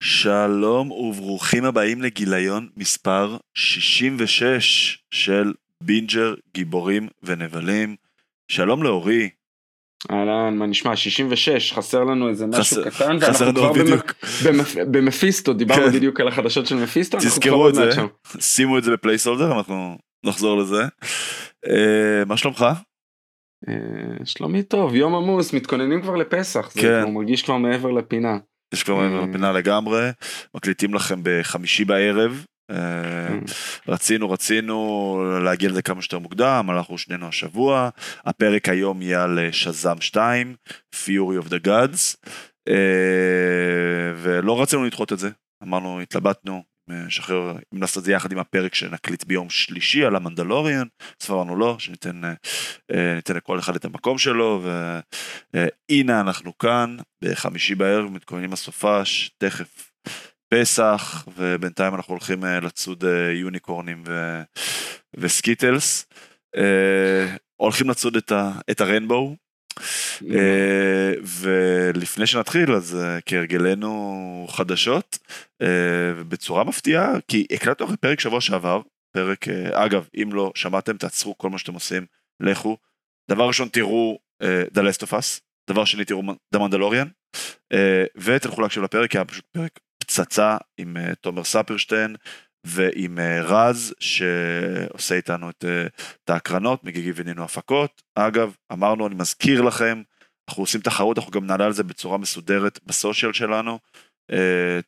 שלום וברוכים הבאים לגיליון מספר 66 של בינג'ר גיבורים ונבלים. שלום לאורי. אהלן, מה נשמע? 66, חסר לנו איזה משהו חסר- קטן, ואנחנו כבר בדיוק. במפ- במפיסטו, דיברנו כן. בדיוק על החדשות של מפיסטו, תזכרו את זה. שימו את זה ב placeholder, אנחנו נחזור לזה. אה, מה שלומך? אה, שלומי טוב, יום עמוס, מתכוננים כבר לפסח, זה כן. כבר מרגיש כבר מעבר לפינה. יש כבר אה. מעבר לפינה לגמרי, מקליטים לכם בחמישי בערב. אה, אה, רצינו רצינו להגיע לזה כמה שיותר מוקדם, אנחנו שנינו השבוע, הפרק היום יהיה על אה, שזאם 2, Fury of the Gods, אה, ולא רצינו לדחות את זה, אמרנו, התלבטנו, שחרר, אם לעשות את זה יחד עם הפרק שנקליט ביום שלישי על המנדלוריאן, אמרנו לא, שניתן ניתן לכל אחד את המקום שלו, והנה אנחנו כאן, בחמישי בערב, מתכוננים לסופש, תכף פסח, ובינתיים אנחנו הולכים אה, לצוד אה, יוניקורנים ו... וסקיטלס. אה, הולכים לצוד את, ה... את הרנבואו, ולפני שנתחיל אז כהרגלנו חדשות, ובצורה מפתיעה, כי הקלטנו אחרי פרק שבוע שעבר, פרק, אגב, אם לא שמעתם, תעצרו כל מה שאתם עושים, לכו. דבר ראשון תראו The Last of Us, דבר שני תראו The Mandalorian, אה, ותלכו להקשיב לפרק, כי היה פשוט פרק פצצה עם אה, תומר ספרשטיין ועם אה, רז שעושה איתנו את, אה, את ההקרנות מגיגי ונינו הפקות. אגב, אמרנו, אני מזכיר לכם, אנחנו עושים תחרות, אנחנו גם נעלה על זה בצורה מסודרת בסושיאל שלנו.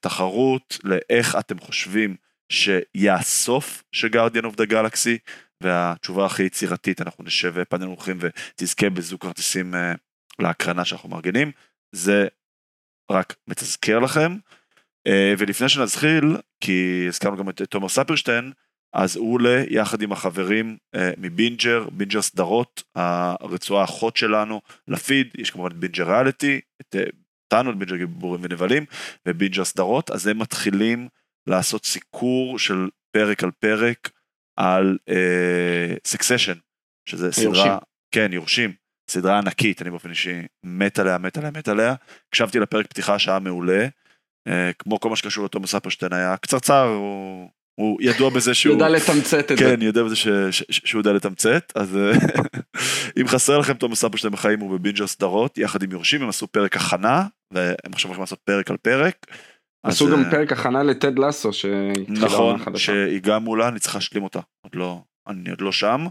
תחרות לאיך אתם חושבים שיהיה הסוף של Guardians of the Galaxy, והתשובה הכי יצירתית, אנחנו נשב פאנל מומחים ותזכה בזוג כרטיסים להקרנה שאנחנו מארגנים. זה רק מתזכר לכם. אה, ולפני שנתחיל, כי הזכרנו גם את תומר ספרשטיין, אז הוא עולה יחד עם החברים אה, מבינג'ר, בינג'ר סדרות, הרצועה האחות שלנו לפיד, יש כמובן את בינג'ר ריאליטי, את אה, אותנו, את בינג'ר גיבורים ונבלים, ובינג'ר סדרות, אז הם מתחילים לעשות סיקור של פרק על פרק על סקסשן, שזה סדרה, יורשים. כן, יורשים, סדרה ענקית, אני באופן אישי מת עליה, מת עליה, מת עליה, הקשבתי לפרק פתיחה שהיה מעולה, אה, כמו כל מה שקשור לתומר ספרשטיין היה קצרצר, הוא, הוא ידוע בזה שהוא... יודע לתמצת את זה. כן, יודע בזה ש, ש, ש, שהוא יודע לתמצת, אז אה, אם חסר לכם תומר ספרשטיין בחיים הוא בבינג'ר סדרות, יחד עם יורשים, הם עשו פרק הכנה, והם עכשיו הולכים לעשות פרק על פרק. עשו אז, גם אה, פרק הכנה לטד לסו שהתחילה נכון. שהיא גם מולה, אני צריך להשלים אותה, עוד לא, אני עוד לא שם.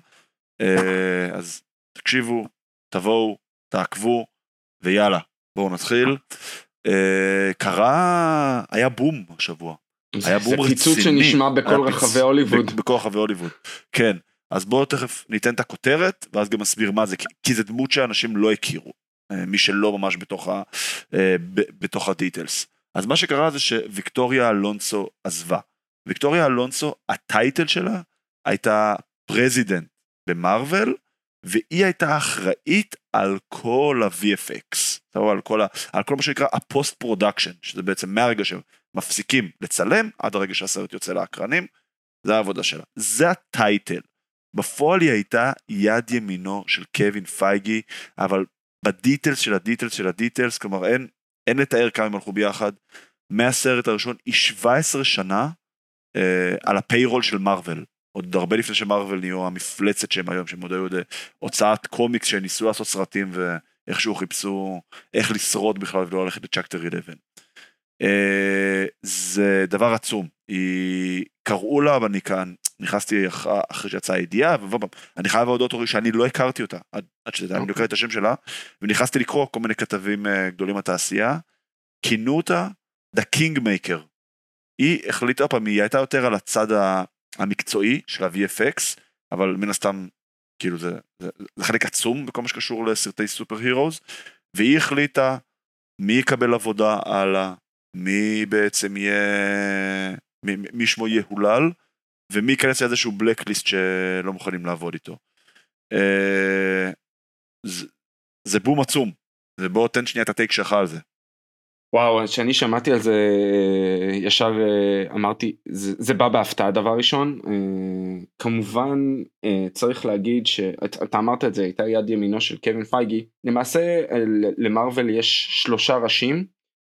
אה, אז תקשיבו, תבואו, תעקבו, ויאללה, בואו נתחיל. אה, קרה, היה בום השבוע. היה זה בום פיצוץ רציני. שנשמע בכל רחבי הוליווד. בכל רחבי הוליווד. כן, אז בואו תכף ניתן את הכותרת, ואז גם נסביר מה זה, כי- זה דמות שאנשים לא הכירו, אה, מי שלא ממש בתוך, ה, אה, בתוך ה details. אז מה שקרה זה שוויקטוריה אלונסו עזבה. ויקטוריה אלונסו, ה title שלה הייתה president במארוול, והיא הייתה אחראית על כל ה-VFX, רואה, על כל, ה, על כל מה שנקרא ה post production, שזה בעצם מהרגע שמפסיקים לצלם עד הרגע שהסרט יוצא לאקרנים, זה העבודה שלה. זה ה title. בפועל היא הייתה יד ימינו של קווין פייגי, אבל ב details של ה details של ה details, כלומר אין, אין לתאר כמה הם הלכו ביחד. מהסרט הראשון היא 17 שנה אה, על ה payroll של מארוול. עוד הרבה לפני שמארוול נהיו המפלצת שהם היום, שהם עוד היו עוד אה, הוצאת קומיקס שניסו לעשות סרטים ואיכשהו חיפשו איך לשרוד בכלל ולא ללכת ל chapter 11. אה, זה דבר עצום. היא, קראו לה, ואני כאן נכנסתי אח, אחרי שיצאה הידיעה, ועוד פעם, אני חייב להודות אורי שאני לא הכרתי אותה, עד, עד שזה, אני לא את השם שלה, ונכנסתי לקרוא כל מיני כתבים אה, גדולים בתעשייה, כינו אותה The Kingmaker. היא החליטה פעם, היא הייתה יותר על הצד המקצועי של ה-VFX, אבל מן הסתם, כאילו זה, זה, זה חלק עצום בכל מה שקשור לסרטי סופר הירוז, והיא החליטה מי יקבל עבודה הלאה, מי בעצם יהיה, מי, מי שמו יהולל, ומי ייכנס לאיזשהו בלקליסט שלא מוכנים לעבוד איתו. אה, זה, זה בום עצום, ובוא תן שנייה את הטייק שלך על זה. וואו, כשאני שמעתי על זה ישר אה, אמרתי זה, זה בא בהפתעה דבר ראשון. אה, כמובן אה, צריך להגיד שאתה אמרת את זה הייתה יד ימינו של קווין פייגי. למעשה למארוול יש שלושה ראשים.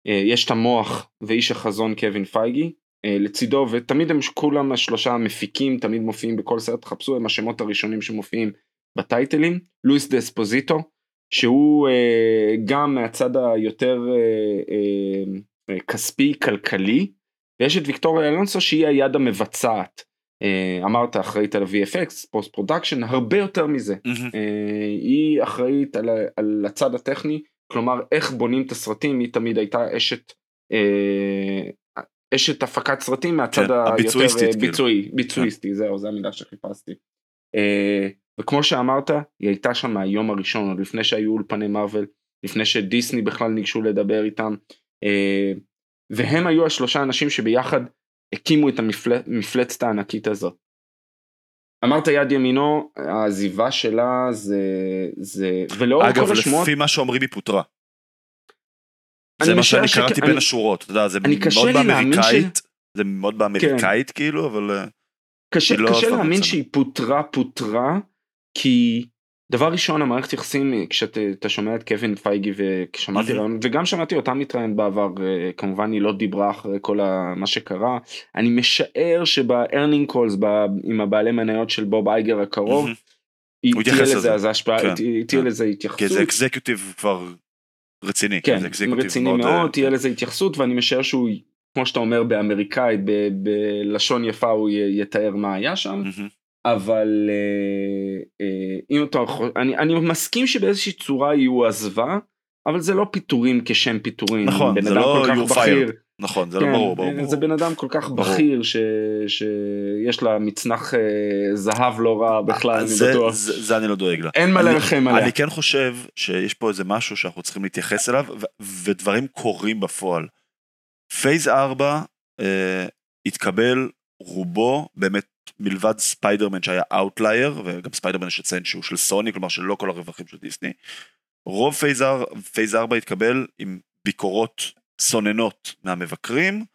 יש את המוח ואיש החזון קווין פייגי. לצידו ותמיד הם כולם השלושה מפיקים תמיד מופיעים בכל סרט. תחפשו הם השמות הראשונים שמופיעים בטייטלים. לואיס דספוזיטו שהוא אה, גם מהצד היותר אה, אה, כספי כלכלי ויש את ויקטוריה אלונסו שהיא היד המבצעת זאת אומרת אחראית על ה-VFX post production הרבה יותר מזה mm-hmm. היא אחראית על, על הצד הטכני כלומר איך בונים את הסרטים היא תמיד הייתה אשת אשת הפקת סרטים מהצד כן, היותר ביצועי כאילו. ביצועיסטי. זהו זה המילה שחיפשתי. וכמו שאמרת, היא הייתה שם מהיום הראשון, עוד לפני שהיו אולפני מארוול, לפני שדיסני בכלל ניגשו לדבר איתם, אה, והם היו השלושה אנשים שביחד הקימו את המפלצת הענקית הזאת. אמרת יד ימינו, העזיבה שלה זה, זה, ולאור כל השמועות... אגב, לפי מה שאומרים היא פוטרה. זה מה שאני קראתי ש... בין אני... השורות, אתה יודע, זה מאוד באמריקאית, ש... זה מאוד באמריקאית כן. כאילו, אבל... אה, קשה, לא קשה להאמין שהיא פוטרה פוטרה, כי דבר ראשון המערכת יחסים כשאתה שומע את קווין פייגי ושמעתי רעיון וגם שמעתי אותה מתראיין בעבר אה, כמובן היא לא דיברה אחרי כל מה שקרה אני משער שב earnings calls עם הבעלי מניות של בוב אייגר הקרוב. הוא יתייחס לזה, אז ההשפעה, כן, תהיה כן. לזה התייחסות. כי זה executive כבר רציני. כן, רציני מאוד, אה, תהיה לזה התייחסות ואני משער שהוא, כמו שאתה אומר באמריקאית, בלשון יפה הוא יתאר מה היה שם. אבל אה, אה, אם אתה אני, אני מסכים שבאיזושהי צורה היא עזבה אבל זה לא פיטורים כשם פיטורים. נכון זה לא you're fired נכון זה לא כן, לא ברור, ברור, ברור. זה בן אדם כל כך ברור. בכיר ש, שיש לה מצנח אה, זהב לא רע בכלל זה, אני בטוח. זה, זה אני לא דואג לה. אין מה לרחם עליה. אני כן חושב שיש פה איזה משהו שאנחנו צריכים להתייחס אליו ו- ודברים קורים בפועל. phase 4 אה, התקבל רובו באמת מלבד ספיידרמן שהיה outlier, וגם ספיידרמן יש לציין שהוא של סוני, כלומר שלא כל הרווחים של דיסני, רוב phase, phase 4 התקבל עם ביקורות צוננות מהמבקרים,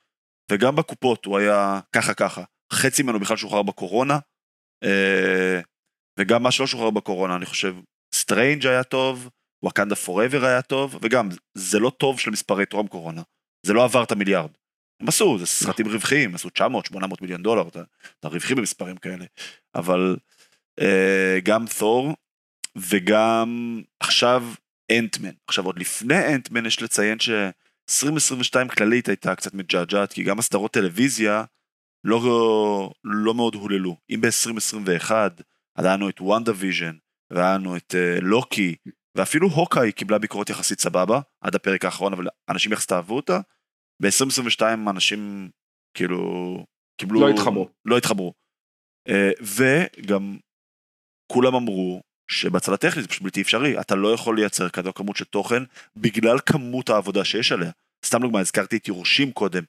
וגם בקופות הוא היה ככה ככה. חצי ממנו בכלל שוחרר בקורונה, אה, וגם מה שלא שוחרר בקורונה, אני חושב, סטריינג' היה טוב, וואקנדה פוראבר היה טוב, וגם, זה לא טוב של מספרי טרום קורונה, זה לא עבר את המיליארד. הם עשו, זה סרטים רווחיים, עשו 900-800 מיליון דולר, אתה, אתה רווחי במספרים כאלה, אבל אה, גם תור וגם עכשיו אנטמן. עכשיו עוד לפני אנטמן יש לציין ש-2022 כללית הייתה קצת מג'עג'עת, כי גם הסדרות טלוויזיה לא, לא מאוד הוללו. אם ב-2021 היה לנו את וונדה ויז'ן, והיה לנו את uh, לוקי, ואפילו הוקאי קיבלה ביקורת יחסית סבבה, עד הפרק האחרון, אבל אנשים יחסית אהבו אותה. ב-2022 אנשים כאילו קיבלו... לא התחברו. לא התחברו. אה, וגם כולם אמרו שבצד הטכני זה פשוט בלתי אפשרי, אתה לא יכול לייצר כזו כמות של תוכן בגלל כמות העבודה שיש עליה. סתם דוגמא, הזכרתי את יורשים קודם.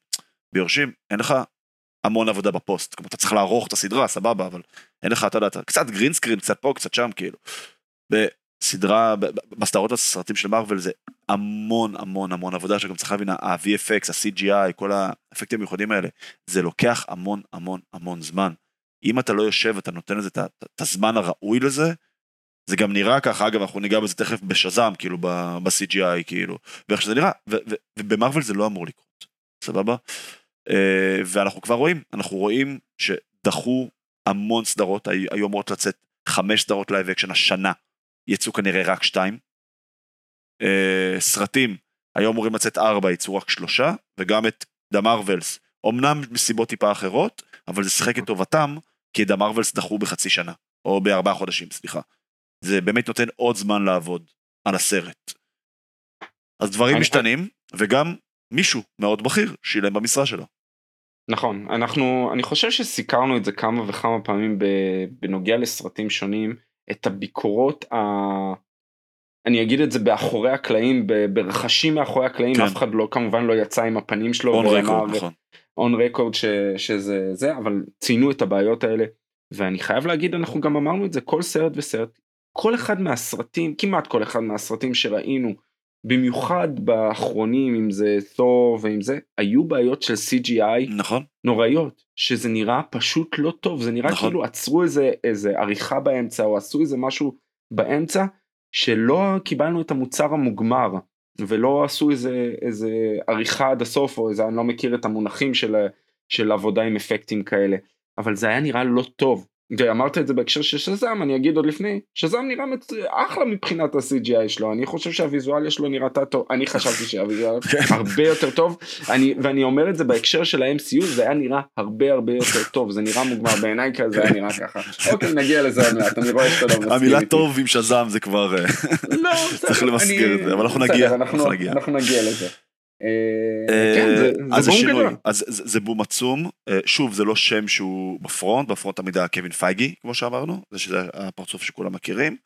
ביורשים אין לך המון עבודה בפוסט, כמו אתה צריך לערוך את הסדרה, סבבה, אבל אין לך, אתה יודע, קצת גרינסקרין, קצת פה, קצת שם, כאילו. סדרה, בסדרות הסרטים של מארוול זה המון המון המון עבודה שגם צריך להבין ה-VFX, ה-CGI, כל האפקטים המיוחדים האלה, זה לוקח המון המון המון זמן. אם אתה לא יושב אתה נותן לזה את הזמן הראוי לזה, זה גם נראה ככה, אגב אנחנו ניגע בזה תכף בשאזאם, כאילו ב-CGI, כאילו, ואיך שזה נראה, ובמרוויל זה לא אמור לקרות, סבבה? אה, ואנחנו כבר רואים, אנחנו רואים שדחו המון סדרות, היו אמורות לצאת חמש סדרות לייב אקשן השנה יצאו כנראה רק שתיים. Uh, סרטים, היו אמורים לצאת ארבע, יצאו רק שלושה, וגם את דה מרווילס, אמנם מסיבות טיפה אחרות, אבל זה שיחק את טובתם, כי דה מרווילס דחו בחצי שנה, או בארבעה חודשים, סליחה. זה באמת נותן עוד זמן לעבוד על הסרט. אז דברים משתנים, וגם מישהו מאוד בכיר שילם במשרה שלו. נכון, אנחנו, אני חושב שסיקרנו את זה כמה וכמה פעמים בנוגע לסרטים שונים. את הביקורות ה... אני אגיד את זה באחורי הקלעים, ברכשים מאחורי הקלעים, כן. אף אחד לא כמובן לא יצא עם הפנים שלו. און רקורד, נכון. און רקורד שזה זה, אבל ציינו את הבעיות האלה. ואני חייב להגיד, אנחנו גם אמרנו את זה, כל סרט וסרט, כל אחד מהסרטים, כמעט כל אחד מהסרטים שראינו במיוחד באחרונים אם זה תור ואם זה היו בעיות של CGI נכון, נוראיות שזה נראה פשוט לא טוב זה נראה נכון. כאילו עצרו איזה איזה עריכה באמצע או עשו איזה משהו באמצע שלא קיבלנו את המוצר המוגמר ולא עשו איזה איזה עריכה עד הסוף או איזה אני לא מכיר את המונחים של, של עבודה עם אפקטים כאלה אבל זה היה נראה לא טוב ואמרת את זה בהקשר של שזם אני אגיד עוד לפני שזם נראה מצ... אחלה מבחינת ה-CGI שלו אני חושב שהוויזואליה שלו נראתה טוב אני חשבתי שהוויזואליה הרבה יותר טוב אני ואני אומר את זה בהקשר של ה-MCU זה היה נראה הרבה הרבה יותר טוב זה נראה מוגמר בעיניי כזה היה נראה ככה אוקיי נגיע לזה עוד מעט אני רואה שאתה לא מסכים המילה. טוב עם שזם זה כבר... אה, לא, בסדר, צריך למסגר את זה, אבל אנחנו נגיע. אנחנו נגיע לזה. אה, אה, כן, זה- אז זה שינוי. אז זה- בום עצום, אה, שוב זה לא שם שהוא בפרונט, בפרונט תמיד היה קווין פייגי כמו שאמרנו, זה שזה הפרצוף שכולם מכירים,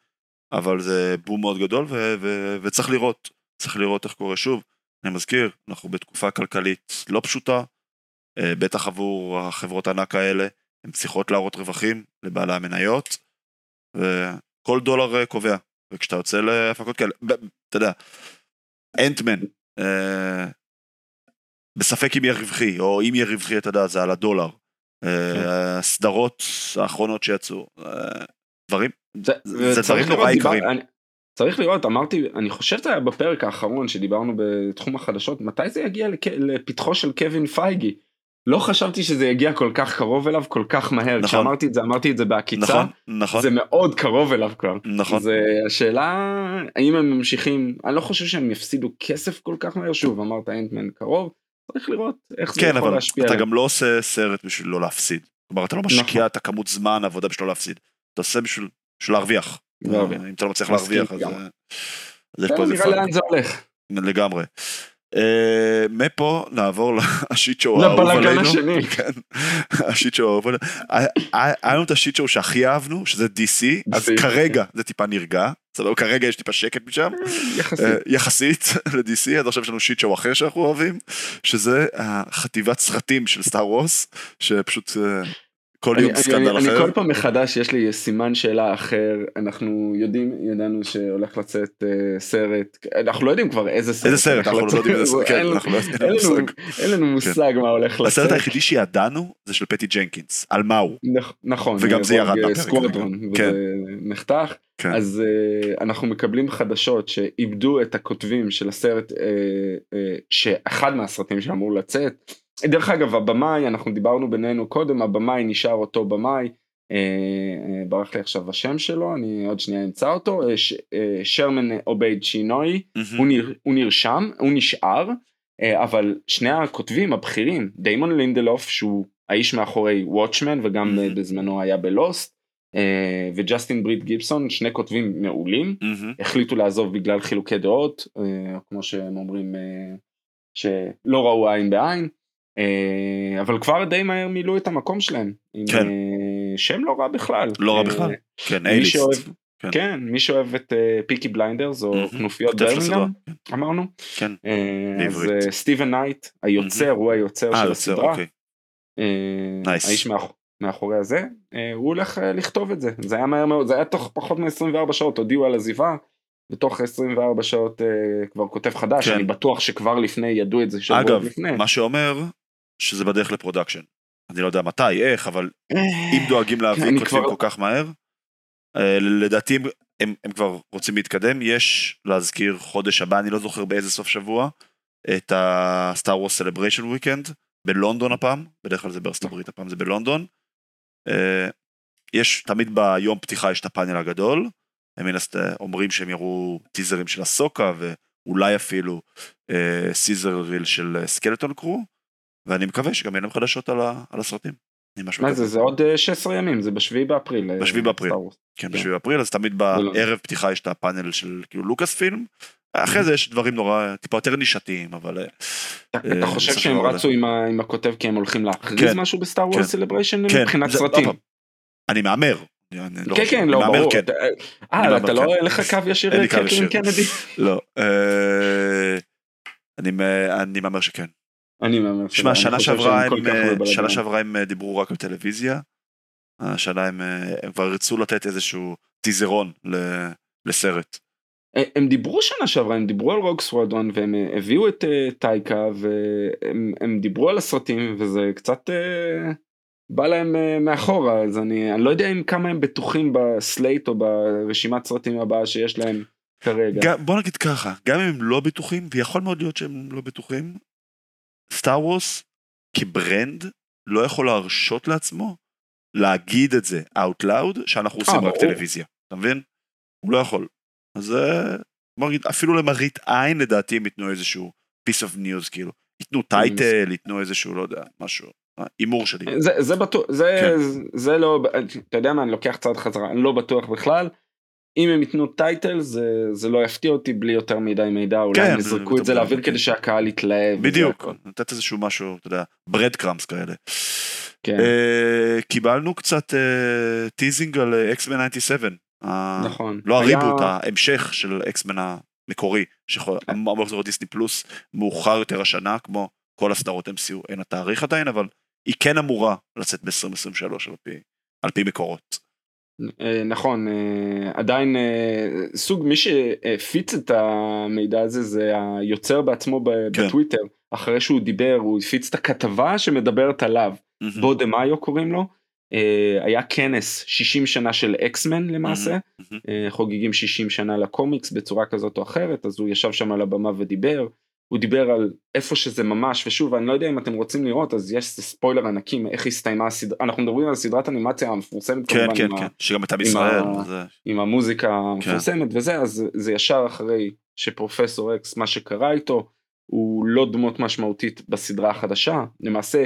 אבל זה בום מאוד גדול וצריך לראות, צריך לראות איך קורה. שוב, אני מזכיר, אנחנו בתקופה כלכלית לא פשוטה, אה, בטח עבור החברות הענק האלה, הן צריכות להראות רווחים לבעלי המניות, וכל דולר אה, קובע, וכשאתה יוצא להפקות כאלה, אתה יודע, אנטמן, אה, בספק אם יהיה רווחי, או אם יהיה רווחי, אתה יודע, זה על הדולר. אה, הסדרות האחרונות שיצאו, אה, דברים, זה, דברים נורא. אני- צריך לראות, אמרתי, אני חושב שזה היה בפרק האחרון שדיברנו בתחום החדשות, מתי זה יגיע לפתחו של קווין פייגי? לא חשבתי שזה יגיע כל כך קרוב אליו כל כך מהר, נכון. כשאמרתי את זה אמרתי את זה בעקיצה, נכון, נכון, זה מאוד קרוב אליו כבר. נכון, זה השאלה האם הם ממשיכים, אני לא חושב שהם יפסידו כסף כל כך מהר, שוב אמרת אנטמן קרוב, צריך לראות איך זה כן, יכול אבל להשפיע אתה עליהם. גם לא עושה סרט בשביל לא להפסיד. כלומר, אתה לא נכון. משקיע את הכמות זמן עבודה בשביל לא להפסיד. אתה עושה בשביל בשביל להרוויח. להרוויח. אם אתה לא מצליח להרוויח, אז. אה, אז יש פה איזה נראה. לאן זה הולך. לגמרי. אה, מפה נעבור ל-shit show האהוב לבלאגן עלינו. השני. כן, ה-shit show האהוב עלינו. היה- היה לנו את ה-shit show שהכי אהבנו, שזה DC, אז כרגע זה טיפה נרגע. סבבה, כרגע יש טיפה שקט משם. יחסית. אה, יחסית ל-DC, אז עכשיו יש לנו shit show אחר שאנחנו אוהבים, שזה החטיבת סרטים של סטאר וורס, שפשוט אה, כל אני, יום אני, סקנדל אני, אחר. אני כל פעם מחדש יש לי סימן שאלה אחר אנחנו יודעים ידענו שהולך לצאת uh, סרט אנחנו לא יודעים כבר איזה סרט איזה סרט, אנחנו לא יודעים איזה. סרט, כן, אין לנו- לא אין מושג. אין לנו מושג מה הולך לצאת. הסרט היחידי שידענו זה של פטי ג'נקינס, על מה הוא. נכ- נכון וגם זה ירד מהפרק. סקוואדרון כן. נחתך כן. אז uh, אנחנו מקבלים חדשות שאיבדו את הכותבים של הסרט uh, uh, שאחד מהסרטים שאמור לצאת. דרך אגב הבמאי אנחנו דיברנו בינינו קודם הבמאי נשאר אותו במאי. אה, אה, ברח לי עכשיו השם שלו אני עוד שנייה אמצא אותו אה, ש- אה, שרמן עובייד שינוי מהמם. הוא, נר, הוא נרשם הוא נשאר אה, אבל שני הכותבים הבכירים דיימון לינדלוף שהוא האיש מאחורי וואטשמן וגם Mhm. אה, בזמנו היה בלוסט אה, וג'סטין בריט גיבסון שני כותבים מעולים מהמם. החליטו לעזוב בגלל חילוקי דעות אה, כמו שהם אומרים אה, שלא ראו עין בעין אבל כבר די מהר מילאו את המקום שלהם כן. אה, שם לא רע בכלל לא רע אה, בכלל. כן, מי אייליסט. כן. כן. מי שאוהב את אה, פיקי בליינדרס או מהמם. כנופיות. ברמינגהם אמרנו כן. אה, אז בעברית. אה, סטיבן נייט היוצר הוא היוצר אה, של הסדרה אוקיי. אה. האיש מאח- מאחורי הזה אה, הוא הולך אה, לכתוב את זה זה היה מהר מאוד זה היה תוך פחות מ-24 שעות הודיעו על עזיבה. בתוך 24 שעות אה, כבר כותב חדש כן. אני בטוח שכבר לפני ידעו את זה שבוע אגב, לפני. מה שאומר שזה בדרך ל-production. אני לא יודע מתי, איך, אבל אם דואגים להביא כותבים כל כך מהר, אה, לדעתי הם- הם, כבר רוצים להתקדם, יש להזכיר חודש הבא, אני לא זוכר באיזה סוף שבוע, את ה-Star Wars Celebration Weekend בלונדון הפעם, בדרך כלל זה בארצות הברית, הפעם זה בלונדון. אה, יש, תמיד ביום פתיחה יש את הפאנל הגדול, הם אומרים שהם יראו טיזרים של הסוקה ואולי אפילו אה, סיזר ריל של אה, סקלטון קרו, ואני מקווה שגם יהיה להם חדשות על, ה, על הסרטים. מה. זה זה עוד אה, 16 ימים זה בשביעי באפריל. אה, בשביעי באפריל. Wars. כן, בשביל אפריל, אז תמיד לא. בערב פתיחה יש את הפאנל של כאילו לוקאס פילם, אחרי זה יש דברים נורא, טיפה יותר נישתיים, אבל... אה, אתה- אה, חושב שהם רצו עם הכותב כי הם הולכים להכריז כן, משהו בסטאר כן. וורס סלבריישן כן, מבחינת זה- סרטים? אני מהמר. לא כן כן לא ברור. כן. אה אתה לא כן. אין לך קו ישיר ישיר. קנדי? לא, אה, אני מהמר שכן. אני מהמר שלא, שמע, אני שנה שעברה הם, כך אה. שנה שעברה הם אה, דיברו רק על טלוויזיה. השנה הם, אה, הם כבר רצו לתת איזשהו טיזרון ל- לסרט. אה, הם דיברו שנה שעברה, הם דיברו על רוג סוואדון והם אה, הביאו את uh, טייקה והם הם דיברו על הסרטים וזה קצת uh, בא להם uh, מאחורה אז אני, אני לא יודע אם כמה הם בטוחים בסלייט או ברשימת סרטים הבאה שיש להם כרגע. גם, בוא נגיד ככה, גם אם הם לא בטוחים, ויכול מאוד להיות שהם לא בטוחים, סטאר וורס כברנד לא יכול להרשות לעצמו להגיד את זה out loud שאנחנו עושים רק טלוויזיה, אתה מבין? הוא לא יכול. אז נגיד, אפילו למראית עין לדעתי הם ייתנו איזשהו piece of news כאילו. ייתנו title, ייתנו איזשהו, לא יודע, משהו. הימור שלי. זה, זה בטוח, זה, כן. זה לא, אתה יודע מה, אני לוקח צעד חזרה, אני לא בטוח בכלל. אם הם ייתנו טייטל זה, זה לא יפתיע אותי בלי יותר מדי מידע, אולי כן, הם יזרקו את זה לאוויר כדי שהקהל יתלהב. בדיוק, לתת איזשהו משהו, אתה יודע, bread crumbs כאלה. כן. Uh, קיבלנו קצת uh, teasing על אקסמן 97. נכון. לא ה-reboot, היה... ההמשך של אקסמן המקורי, שאמור לחזור דיסני פלוס מאוחר יותר השנה, כמו כל הסדרות MCU, אין התאריך עדיין, אבל היא כן אמורה לצאת ב-2023 על פי, על פי מקורות. אה, נכון, אה, עדיין אה, סוג מי שהפיץ את המידע הזה זה היוצר בעצמו כן. בטוויטר, אחרי שהוא דיבר הוא הפיץ את הכתבה שמדברת עליו, mm-hmm. בו דה מאיו קוראים לו, היה כנס 60 שנה של אקסמן למעשה, mm-hmm. חוגגים 60 שנה לקומיקס בצורה כזאת או אחרת, אז הוא ישב שם על הבמה ודיבר, הוא דיבר על איפה שזה ממש ושוב אני לא יודע אם אתם רוצים לראות אז יש ספוילר ענקי מאיך הסתיימה הסדרה אנחנו מדברים על סדרת אנימציה המפורסמת כן כן כן שגם הייתה בישראל עם, זה... עם המוזיקה כן. המפורסמת וזה אז זה ישר אחרי שפרופסור אקס מה שקרה איתו הוא לא דמות משמעותית בסדרה החדשה למעשה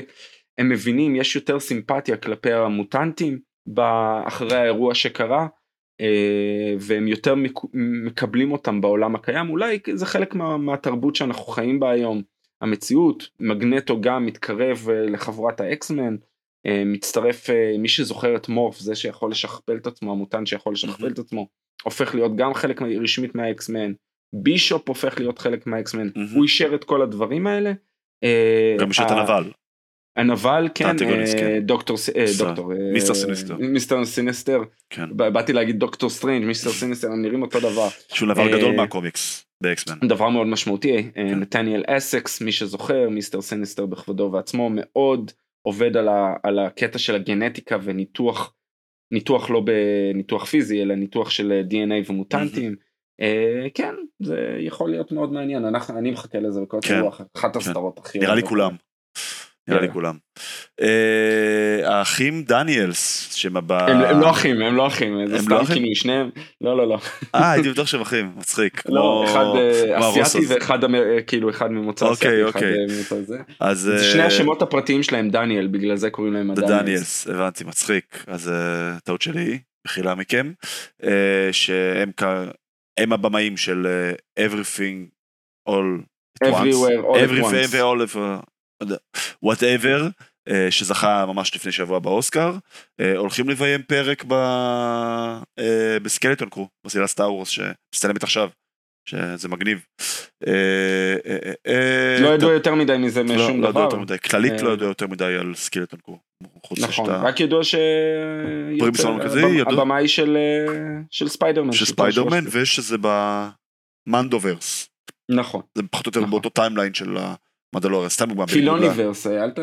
הם מבינים יש יותר סימפתיה כלפי המוטנטים אחרי האירוע שקרה והם יותר מקבלים אותם בעולם הקיים אולי זה חלק מה, מהתרבות שאנחנו חיים בה היום המציאות מגנטו גם מתקרב אה, לחבורת האקסמן אה, מצטרף מי שזוכר את מורף זה שיכול לשכפל את עצמו המוטנט שיכול לשכפל את עצמו הופך להיות גם חלק רשמית מהאקסמן בישופ הופך להיות חלק מהאקסמן הוא אישר את כל הדברים האלה. גם בשעת הנבל. הנבל כן, אה, דוקטור, אה, דוקטור, אה, מיסטר סיניסטר, מיסטר סיניסטר, כן. באתי להגיד דוקטור סטרנג' מיסטר סיניסטר נראים אותו דבר, שהוא דבר גדול מהקומיקס באקסמן, דבר מאוד משמעותי, כן. נתניאל אסקס מי שזוכר מיסטר סיניסטר בכבודו ועצמו מאוד עובד על הקטע של הגנטיקה וניתוח, ניתוח לא בניתוח פיזי אלא ניתוח של DNA ומוטנטים. כן זה יכול להיות מאוד מעניין. אנחנו אני מחכה לזה בכל כן, רוח אחת הסדרות הכי נראה לי כולם נראה לי כולם. אה, האחים דניאלס שהם הבא... הם לא אחים הם לא אחים זה סתם כאילו שניהם לא לא לא. אה הייתי בטוח שהם אחים מצחיק. לא אחד אה, אסיאתי ואחד אה, כאילו אחד ממוצא אסיאתי. אוקיי אוקיי. אז שני השמות הפרטיים שלהם דניאל בגלל זה קוראים להם דניאלס. הבנתי מצחיק אז טעות שלי מחילה מכם שהם הבמאים של Everything all everywhere all at once. whatever, אה, שזכה ממש לפני שבוע באוסקר, אה, הולכים לביים פרק ב... אה, בסקלטון קרו, בסדרה סטאר וורס שמצטלמת עכשיו, שזה מגניב. לא ידעו יותר מדי מזה לא, משום לא דבר. כללית לא ידעו יותר מדי על סקלטון קרו. נכון, רק ידעו שהבמאי של ספיידרמן. של ספיידרמן ושזה במנדוורס. נכון. זה פחות או יותר נכון. באותו timeline של מנדלוריאן, סתם דוגמה. פילוניוורס, אל ת...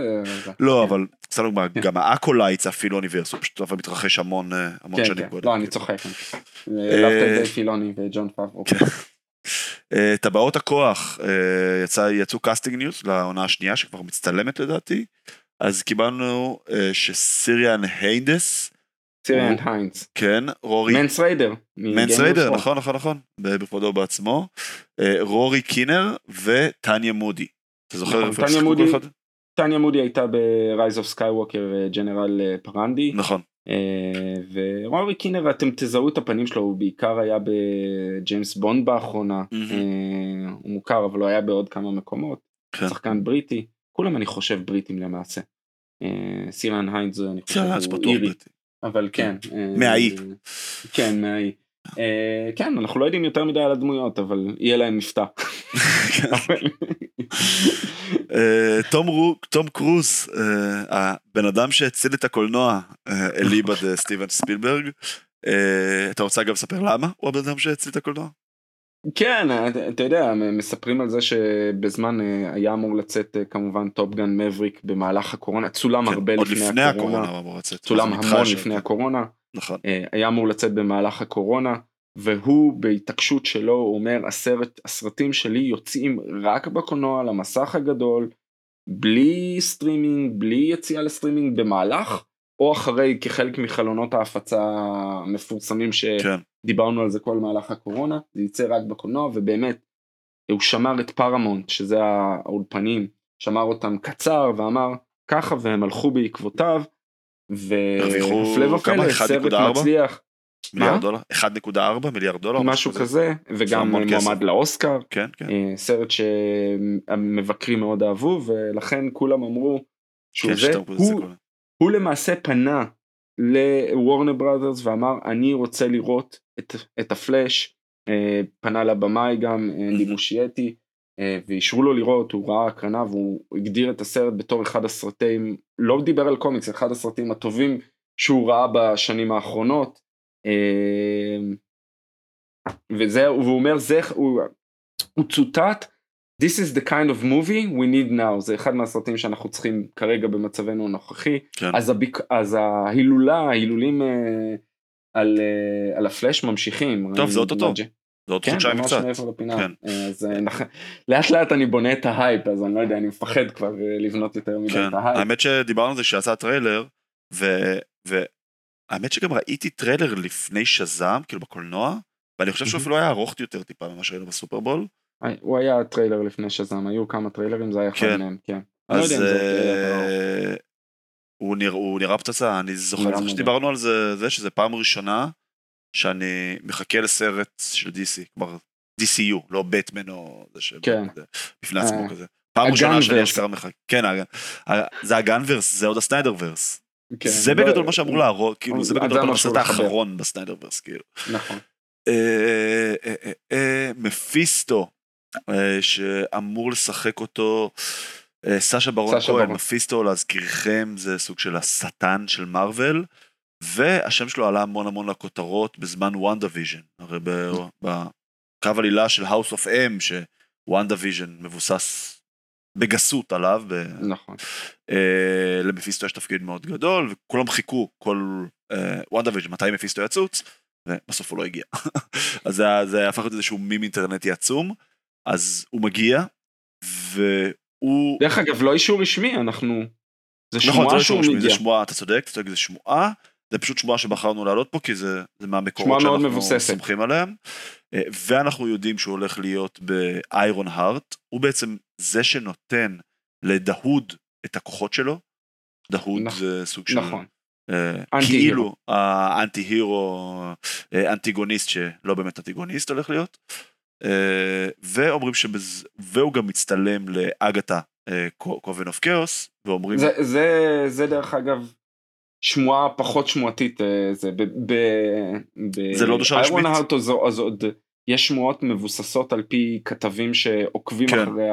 לא, אבל סתם דוגמה, כן. גם האקולייט בפילוניוורס, הוא פשוט מתרחש המון אה, המון שנים. כן, לא, אני צוחק. העלבת את זה פילוני וג'ון פאברו. כן. אה, טבעות הכוח, אה, יצאו casting news לעונה השנייה שכבר מצטלמת לדעתי, אז קיבלנו שקיריאן היינדס, קיריאן היינדס. כן, רורי. מנס ריידר. מנס ריידר, נכון, נכון, נכון, בכבודו בעצמו. רורי קינר וטניה מודי. אתה זוכר איפה נכון, שיחקו כל אחד? טניה מודי הייתה ב-Rise of Skywalker General פרנדי. נכון. אה, ורורי קינר אתם תזהו את הפנים שלו הוא בעיקר היה בג'יימס בונד באחרונה אה, הוא מוכר אבל הוא היה בעוד כמה מקומות כן. שחקן בריטי כולם אני חושב בריטים למעשה. אה, סירן היינדס אני חושב הוא אירי אבל כן. מהאי. כן מהאי. כן אנחנו לא יודעים יותר מדי על הדמויות אבל יהיה להם מבטא. אה, תום קרוז, אה, הבן אדם שהציל את הקולנוע, אה, אליבד סטיבן ספילברג, אתה רוצה גם לספר למה הוא הבן אדם שהציל את הקולנוע? כן, אתה יודע, מספרים על זה שבזמן אה, היה אמור לצאת אה, כמובן טופגן מבריק במהלך הקורונה, צולם כן, הרבה לפני, הקורונה, הקורונה צולם המון לפני הקורונה, נכון. אה, היה אמור לצאת במהלך הקורונה, והוא בהתעקשות שלו אומר הסרט, הסרטים שלי יוצאים רק בקולנוע למסך הגדול, בלי סטרימינג, בלי יציאה לסטרימינג במהלך או אחרי כחלק מחלונות ההפצה המפורסמים שדיברנו כן. על זה כל מהלך הקורונה, זה יצא רק בקולנוע ובאמת הוא שמר את פרמונט שזה האולפנים, שמר אותם קצר ואמר ככה והם הלכו בעקבותיו והפלא ופלא סרט מצליח. מיליארד דולר? 1.4 מיליארד דולר? משהו כזה, וגם מועמד לאוסקר. כן, כן. אה, סרט שהמבקרים מאוד אהבו ולכן כולם אמרו שהוא כן, זה, הוא, הוא למעשה פנה לוורנר בראדרס ואמר אני רוצה לראות את, את הפלאש, אה, פנה לבמאי גם אנדי מושייטי אה, ואישרו לו לראות, הוא ראה הקרנה והוא הגדיר את הסרט בתור אחד הסרטים, לא דיבר על קומיקס, אחד הסרטים הטובים שהוא ראה בשנים האחרונות. אה, וזה, והוא אומר, זה, הוא, הוא צוטט This is the kind of movie we need now זה אחד מהסרטים שאנחנו צריכים כרגע במצבנו הנוכחי כן. אז, הביק, אז ההילולה ההילולים אה, על, אה, על הפלאש ממשיכים. טוב זה אוטוטו. זה עוד כן, חודשיים קצת. כן. אה, אז אה, לאט לאט אני בונה את ההייפ אז אני לא יודע אני מפחד כבר אה, לבנות יותר מדי כן. את ההייפ. האמת שדיברנו על זה שיצא trailer והאמת שגם ראיתי trailer לפני שזם כאילו בקולנוע ואני חושב שהוא אפילו היה ארוך יותר טיפה ממה שראינו ב Super Bowl. הוא היה trailer לפני שזם, היו כמה טריילרים, זה היה אחד כן. מהם, כן. לא אז הוא נראה, פצצה, אני זוכר שדיברנו על זה, זה שזה פעם ראשונה שאני מחכה לסרט של DC, כלומר DCU, לא בטמן או זה שבפני עצמו אה, כזה. פעם ראשונה שאני אשכרה מחכה, כן, זה הגנברס, זה עוד הסניידר ורס. כן, זה בגדול מה שאמור להראות, כאילו זה בגדול הסרט האחרון בסניידר ורס, כאילו. נכון. אה, מפיסטו אה, שאמור לשחק אותו אה, סשה ברון כהן, מפיסטו להזכירכם זה סוג של השטן של מארוול והשם שלו עלה המון המון לכותרות בזמן WandaVision, הרי בקו עלילה של House of M ש WandaVision מבוסס בגסות עליו, נכון. אה, למפיסטו יש תפקיד מאוד גדול וכולם חיכו כל אה, WandaVision מתי מפיסטו יצוץ ובסוף הוא לא הגיע אז זה, זה הפך להיות איזשהו מים אינטרנטי עצום. אז הוא מגיע, והוא... דרך אגב, לא אישור רשמי, אנחנו... זה נכון, שמועה נכון, שהוא מגיע. זה שמועה, אתה צודק, אתה צודק, זה שמועה. זה פשוט שמועה שבחרנו לעלות פה, כי זה, זה מהמקורות שאנחנו מבוססת. סומכים עליהם. אה, ואנחנו יודעים שהוא הולך להיות באיירון הארט. הוא בעצם זה שנותן לדהוד את הכוחות שלו. דהוד נכ... זה סוג של... נכון. Uh, כאילו האנטי הירו, אנטיגוניסט שלא באמת אנטיגוניסט הולך להיות. אה, ואומרים שבז... והוא גם מצטלם לאגתה קובן אוף כאוס ואומרים זה, זה, זה דרך אגב שמועה פחות שמועתית אה, זה ב... ב, ב זה לא דושה רשמית. אז, אז עוד יש שמועות מבוססות על פי כתבים שעוקבים כן. אחרי.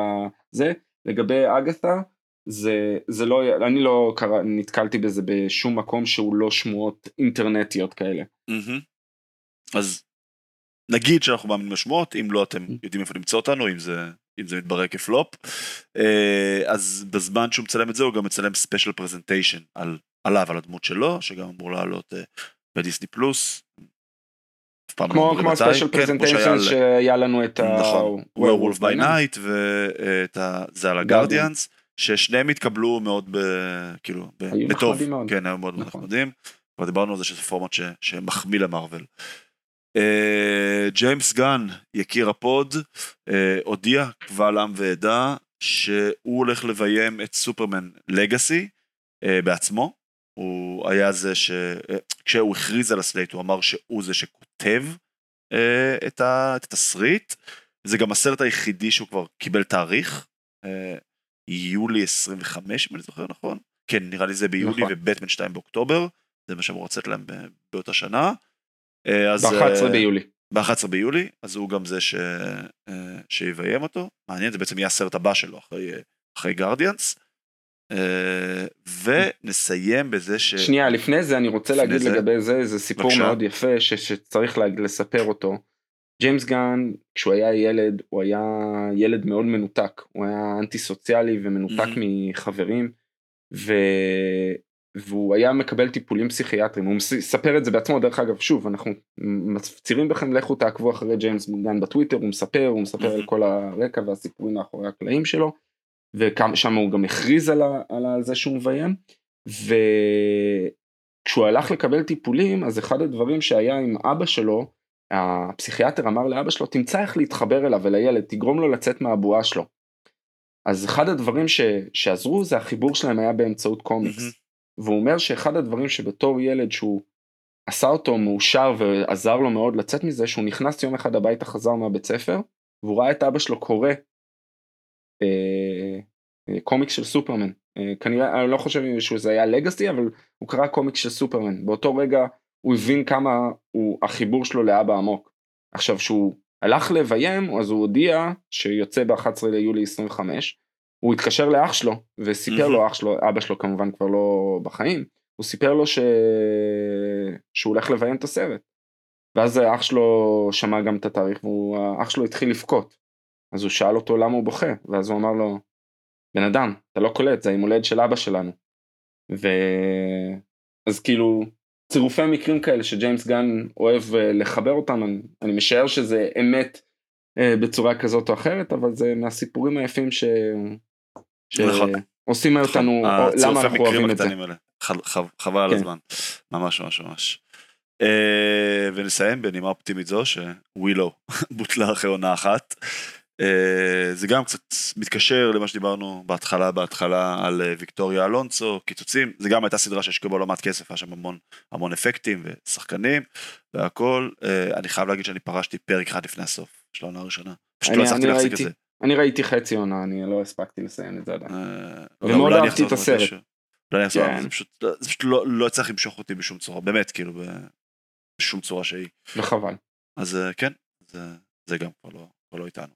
זה לגבי אגתה זה זה לא אני לא קרא, נתקלתי בזה בשום מקום שהוא לא שמועות אינטרנטיות כאלה. Mm-hmm. אז נגיד שאנחנו מאמינים לשמועות, אם לא אתם mm. יודעים איפה למצוא אותנו, אם זה, אם זה מתברר כפלופ. אה, אז בזמן שהוא מצלם את זה הוא גם מצלם special presentation על, עליו, על הדמות שלו, שגם אמור לעלות אה, בדיסני פלוס. לא כמו כמו special presentation שהיה לנו את ה... נכון, by Night וזה על ה Guardians, ששניהם התקבלו מאוד ב... כאילו, בטוב, כן, היו מאוד נכון. נחמדים, כבר דיברנו על זה שזה פורמט שמחמיא למארוול. אה, ג'יימס גן, יקיר הפוד, אה, הודיע קבל עם ועדה שהוא הולך לביים את Superman Legacy בעצמו. הוא היה זה ש... כשהוא הכריז על ה slate הוא אמר שהוא זה שכותב את התסריט. זה גם הסרט היחידי שהוא כבר קיבל תאריך. יולי 25 אם אני זוכר נכון. כן נראה לי זה ביולי נכון. ובטמן 2 באוקטובר. זה מה שאמור לצאת להם באותה שנה. ב-11 אה, ביולי. ב-11 ביולי, אז הוא גם זה ש... אה, שיביים אותו. מעניין, זה בעצם יהיה הסרט הבא שלו אחרי, אחרי גרדיאנס. אה, ונסיים בזה ש... שנייה, לפני זה אני רוצה להגיד זה... לגבי זה, זה סיפור בקשה. מאוד יפה ש... שצריך לה... לספר אותו. ג'יימס גן, כשהוא היה ילד, הוא היה ילד מאוד מנותק, הוא היה אנטי סוציאלי ומנותק Mhm. מחברים, ו... והוא היה מקבל טיפולים פסיכיאטריים, הוא מספר את זה בעצמו, דרך אגב, שוב, אנחנו מפצירים בכם, לכו תעקבו אחרי ג'יימס גן בטוויטר, הוא מספר, הוא מספר על Mhm. כל הרקע והסיפורים מאחורי הקלעים שלו, ושם הוא גם הכריז על, ה... על זה שהוא מביים, וכשהוא הלך לקבל טיפולים, אז אחד הדברים שהיה עם אבא שלו, הפסיכיאטר אמר לאבא שלו, תמצא איך להתחבר אליו ולילד, תגרום לו לצאת מהבועה שלו. אז אחד הדברים ש... שעזרו זה החיבור שלהם היה באמצעות קומיקס. מהמם. והוא אומר שאחד הדברים שבתור ילד שהוא עשה אותו מאושר ועזר לו מאוד לצאת מזה, שהוא נכנס יום אחד הביתה, חזר מהבית ספר, והוא ראה את אבא שלו קורא קומיקס של סופרמן. אה, כנראה, אני לא חושב שזה היה לגאסי, אבל הוא קרא קומיקס של סופרמן. באותו רגע הוא הבין כמה הוא, החיבור שלו לאבא עמוק. עכשיו, כשהוא הלך לביים, אז הוא הודיע שיוצא ב-11 ליולי 25, הוא התקשר לאח שלו וסיפר לו, אח שלו, אבא שלו כמובן כבר לא בחיים, הוא סיפר לו ש... שהוא הולך לביים את הסרט. ואז אח שלו שמע גם את התאריך והאח שלו התחיל לבכות. אז הוא שאל אותו למה הוא בוכה, ואז הוא אמר לו, בן אדם, אתה לא קולט, זה היום הולד של אבא שלנו. ו... אז כאילו, צירופי מקרים כאלה שג'יימס גן אוהב אה, לחבר אותם, אני, אני משער שזה אמת אה, בצורה כזאת או אחרת, אבל זה מהסיפורים היפים ש... נכון. שעושים אותנו, או, למה אנחנו אוהבים את זה. חבל על כן. הזמן. ממש ממש ממש. אה, ונסיים בנימה אופטימית זו שווילו בוטלה אחרי עונה אחת. אה, זה גם קצת מתקשר למה שדיברנו בהתחלה בהתחלה על אה, ויקטוריה אלונסו, קיצוצים, זה גם הייתה סדרה שהשקיעו בה לא מעט כסף, היה שם המון המון אפקטים ושחקנים והכל. אה, אני חייב להגיד שאני פרשתי פרק אחד לפני הסוף של העונה הראשונה. פשוט אני- לא הצלחתי להחזיק את. זה. אני ראיתי חצי עונה, אני לא הספקתי לסיים את זה עדיין. ומאוד אהבתי את הסרט. אולי אני אחזור, כן. זה פשוט לא לא הצליח למשוך אותי בשום צורה, באמת, כאילו, בשום צורה שהיא. וחבל. אז כן, זה, זה גם כבר לא, כבר לא איתנו.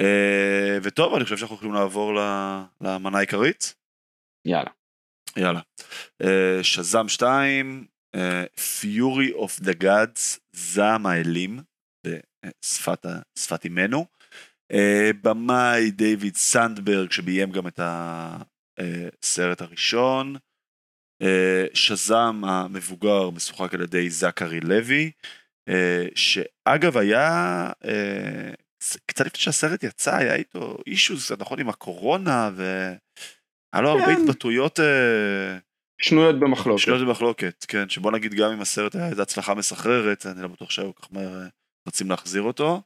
אה, וטוב, אני חושב שאנחנו יכולים לעבור למנה העיקרית. יאללה. יאללה. אה, שזם 2, Fury of the Gods, זעם האלים, בשפת שפת אימנו. אה, במאי דיוויד סנדברג שביים גם את הסרט הראשון. אה, שזם המבוגר משוחק על ידי זכרי לוי, אה, שאגב היה, אה, קצת לפני שהסרט יצא, היה איתו אישוז נכון עם הקורונה, והיה לו הרבה כן. התבטאויות אה, שנויות במחלוקת. שנויות במחלוקת, כן, שבוא נגיד גם אם הסרט היה איזו הצלחה מסחררת, אני לא בטוח שהיו כל כך מהר אה, רוצים להחזיר אותו.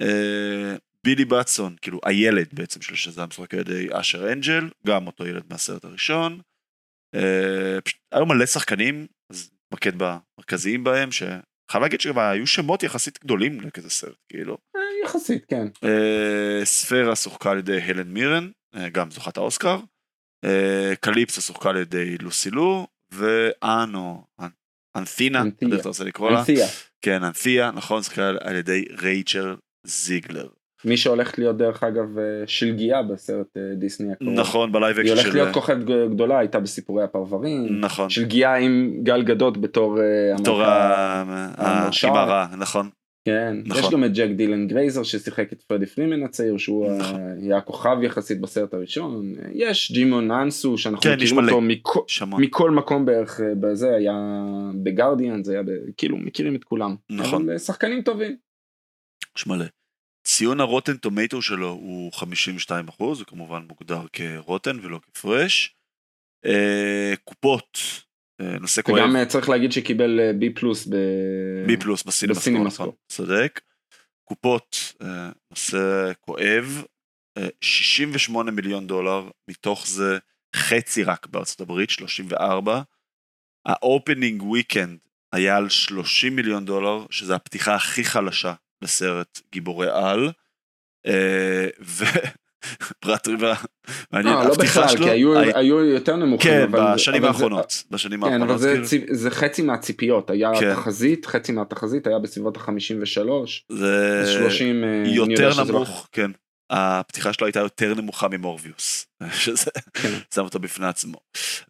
אה, בילי בטסון, כאילו הילד בעצם של שזם משחק על ידי אשר אנג'ל, גם אותו ילד מהסרט הראשון. היו מלא שחקנים, אז נתמקד במרכזיים בהם, שחייב להגיד שגם היו שמות יחסית גדולים לכזה סרט, כאילו. יחסית, כן. אה, ספירה שוחקה על ידי הלן מירן, אה, גם זוכת האוסקר. אה, קליפסה שוחקה על ידי לוסילו, ואנו, אנ- אנתינה, אנתיה. יודע איך אתה רוצה לקרוא לה. אנתיה. כן, אנתיה, נכון, שוחקה על ידי רייצ'ל זיגלר. מי שהולכת להיות דרך אגב שלגיה בסרט דיסני הקרוב. נכון, ב live action הולכת של... להיות כוכבת גדולה, הייתה בסיפורי הפרברים. נכון. שלגיה עם גל גדות בתור בתור המלכה. ה- המרשע. האימא הרע, נכון. כן. נכון. יש גם את ג'ק דילן גרייזר ששיחק את פרדי פרימן הצעיר, שהוא נכון. היה הכוכב יחסית בסרט הראשון. יש ג'ימון אנסו שאנחנו כן, מכירים. אותו מכל-. מכל מקום בערך אה, בזה, היה בגרדיאן, זה היה ב- כאילו מכירים את כולם. נכון. אבל אה, שחקנים טובים. יש מלא. ציון ה Rotten Tomato שלו הוא 52 אחוז, הוא כמובן מוגדר כ rotten ולא כ fresh. אה, קופות, נושא כואב, וגם אה, צריך להגיד שקיבל אה, B plus ב... B plus ב CinemaScore, ב CinemaScore. נכון, צודק. קופות, אה, נושא כואב, אה, 68 מיליון דולר, מתוך זה חצי רק בארצות הברית, 34. ה opening weekend היה על 30 מיליון דולר, שזה הפתיחה הכי חלשה לסרט גיבורי על. אה, ופרט ריבה, מעניין, לא, לא בכלל, שלו, כי היו, הי- היו יותר נמוכים. כן, אבל- בשנים אבל זה- האחרונות, בשנים כן, אבל האחרונות, זה, כאילו, ציפ... זה חצי מהציפיות, היה כן. תחזית, חצי מהתחזית היה בסביבות ה-53, זה 30, אה, יותר לא- נמוך, כן. הפתיחה שלו הייתה יותר נמוכה ממורביוס, שזה כן. שם אותו בפני עצמו.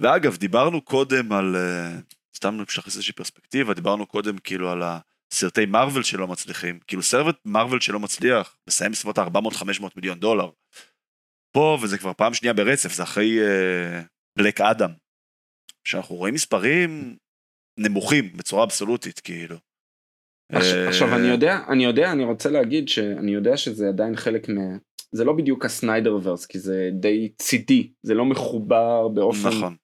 ואגב, דיברנו קודם על, אה, סתם להכניס איזושהי פרספקטיבה, דיברנו קודם כאילו על סרטי מרוויל שלא מצליחים, כאילו סרט מרוויל שלא מצליח, מסיים בסביבות ה-400-500 מיליון דולר. פה, וזה כבר פעם שנייה ברצף, זה אחרי בלק uh, אדם. שאנחנו רואים מספרים נמוכים בצורה אבסולוטית, כאילו. עכשיו, עכשיו אני יודע, אני יודע, אני רוצה להגיד שאני יודע שזה עדיין חלק מה... זה לא בדיוק ה Snyderverse, כי זה די צידי, זה לא מחובר באופן... נכון.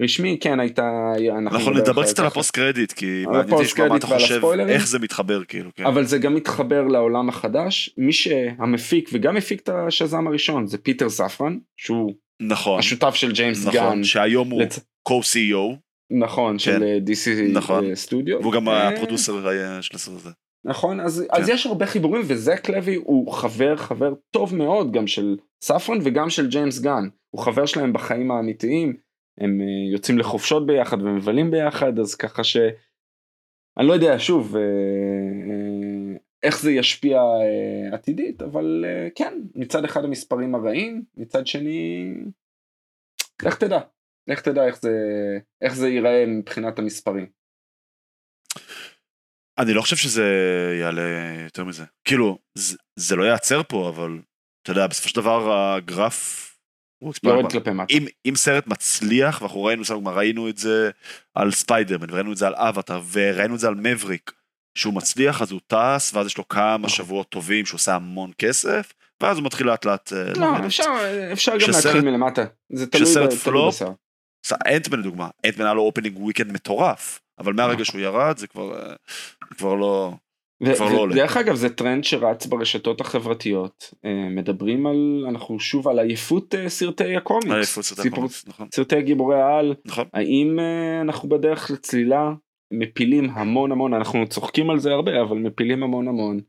רשמי כן הייתה אנחנו נכון, נדבר קצת על הפוסט קרדיט כי מעניין לשמוע מה אתה חושב איך זה מתחבר כאילו כן. אבל זה גם מתחבר לעולם החדש מי שהמפיק וגם הפיק את השזם הראשון זה פיטר ספרן שהוא נכון השותף של ג'יימס נכון, גן שהיום הוא לצ... co-CEO נכון כן. של אה, DC נכון. סטודיו והוא גם אה, ה producer של הסרט הזה. נכון אז, כן. אז יש הרבה חיבורים וזק לוי הוא חבר חבר טוב מאוד גם של ספרן וגם של ג'יימס גן הוא חבר שלהם בחיים האמיתיים הם אה, יוצאים לחופשות ביחד ומבלים ביחד אז ככה ש... אני לא יודע שוב אה, אה, איך זה ישפיע עתידית אבל כן מצד אחד המספרים הרעים מצד שני לך תדע לך תדע איך זה איך זה ייראה מבחינת המספרים. אני לא חושב שזה יעלה יותר מזה כאילו זה, זה לא ייעצר פה אבל אתה יודע בסופו של דבר הגרף יורד כלפי מטה. אם, אם סרט מצליח, ואנחנו ראינו, ראינו את זה על ספיידרמן, וראינו את זה על אבטר, וראינו את זה על מבריק, שהוא מצליח אז הוא טס, ואז יש לו כמה נכון. שבועות טובים שהוא עושה המון כסף, ואז הוא מתחיל לאט לאט... אה, לא, אפשר, אפשר גם להתחיל מלמטה, זה תלוי בסרט אנטמן לדוגמה, אנטמן היה לו opening weekend מטורף, אבל מהרגע נכון. שהוא ירד זה כבר, אה, כבר לא... כבר לא עולה. דרך אגב זה טרנד שרץ ברשתות החברתיות אה, מדברים על אנחנו שוב על עייפות אה, סרטי הקומיקס. עייפות סרטי הקומיקס, נכון. סרטי גיבורי העל. נכון. האם אה, אנחנו בדרך לצלילה מפילים המון המון אנחנו צוחקים על זה הרבה אבל מפילים המון המון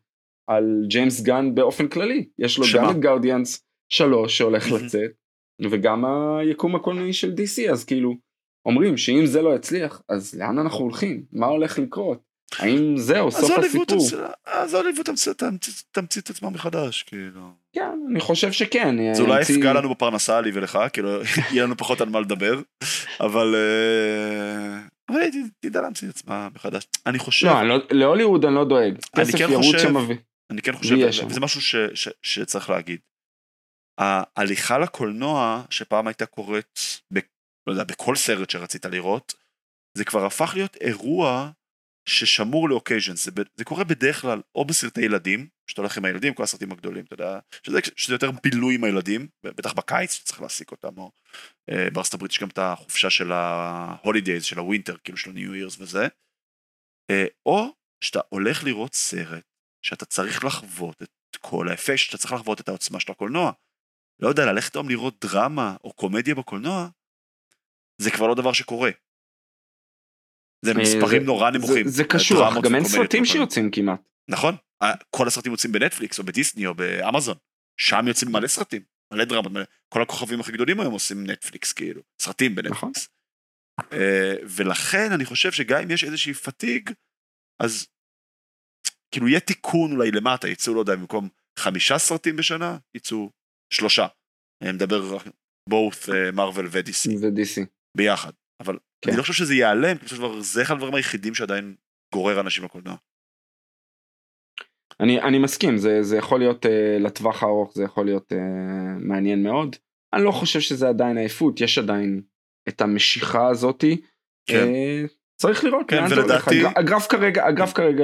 על ג'יימס גן באופן כללי יש לו שמה? גם את גארדיאנס 3 שהולך לצאת וגם היקום הקולנועי של DC אז כאילו אומרים שאם זה לא יצליח אז לאן אנחנו הולכים מה הולך לקרות האם זהו סוף הסיפור? אז הוליווד תמציא את עצמם מחדש כאילו. כן אני חושב שכן. זה אולי יפגע לנו בפרנסה לי ולך כאילו יהיה לנו פחות על מה לדבר אבל אה, אבל היא תדע להמציא את עצמה מחדש אני חושב. לא, לא להוליווד אני לא דואג. כסף כן שמביא. אני כן חושב וזה משהו שצריך להגיד. ההליכה לקולנוע שפעם הייתה קורית לא יודע, בכל סרט שרצית לראות זה כבר הפך להיות אירוע ששמור ל occasions, זה, זה קורה בדרך כלל או בסרטי ילדים, שאתה הולך עם הילדים, כל הסרטים הגדולים, אתה יודע, שזה, שזה יותר בילוי עם הילדים, בטח בקיץ שצריך להעסיק אותם, או אה, בארצות הברית יש גם את החופשה של ה holidays, של ה winter, כאילו של ה New Year's וזה, אה, או שאתה הולך לראות סרט, שאתה צריך לחוות את כל האפקט, שאתה צריך לחוות את העוצמה של הקולנוע. לא יודע, ללכת היום לראות דרמה או קומדיה בקולנוע, זה כבר לא דבר שקורה. זה אה, מספרים נורא נמוכים. זה קשוח, גם אין סרטים שיוצאים כמעט. נכון, כל הסרטים יוצאים בנטפליקס או בדיסני או באמזון, שם יוצאים מלא סרטים, מלא דרמות, כל הכוכבים הכי גדולים היום עושים נטפליקס כאילו, סרטים בנטפליקס. נכון. אה, ולכן אני חושב שגם אם יש איזושהי פתיג, אז כאילו יהיה תיקון אולי למטה, יצאו לא יודע, במקום חמישה סרטים בשנה, יצאו שלושה. אני מדבר both מרוויל ו-DC. ו-DC. ביחד. אבל כן. אני לא חושב שזה ייעלם, כי זה אחד הדברים היחידים שעדיין גורר אנשים לקולנוע. אני, אני מסכים, זה, זה יכול להיות uh, לטווח הארוך, זה יכול להיות uh, מעניין מאוד. אני לא חושב שזה עדיין עייפות, יש עדיין את המשיכה הזאתי. כן. Uh, צריך לראות כן, ולדעתי... הגרף כרגע, הגרף כרגע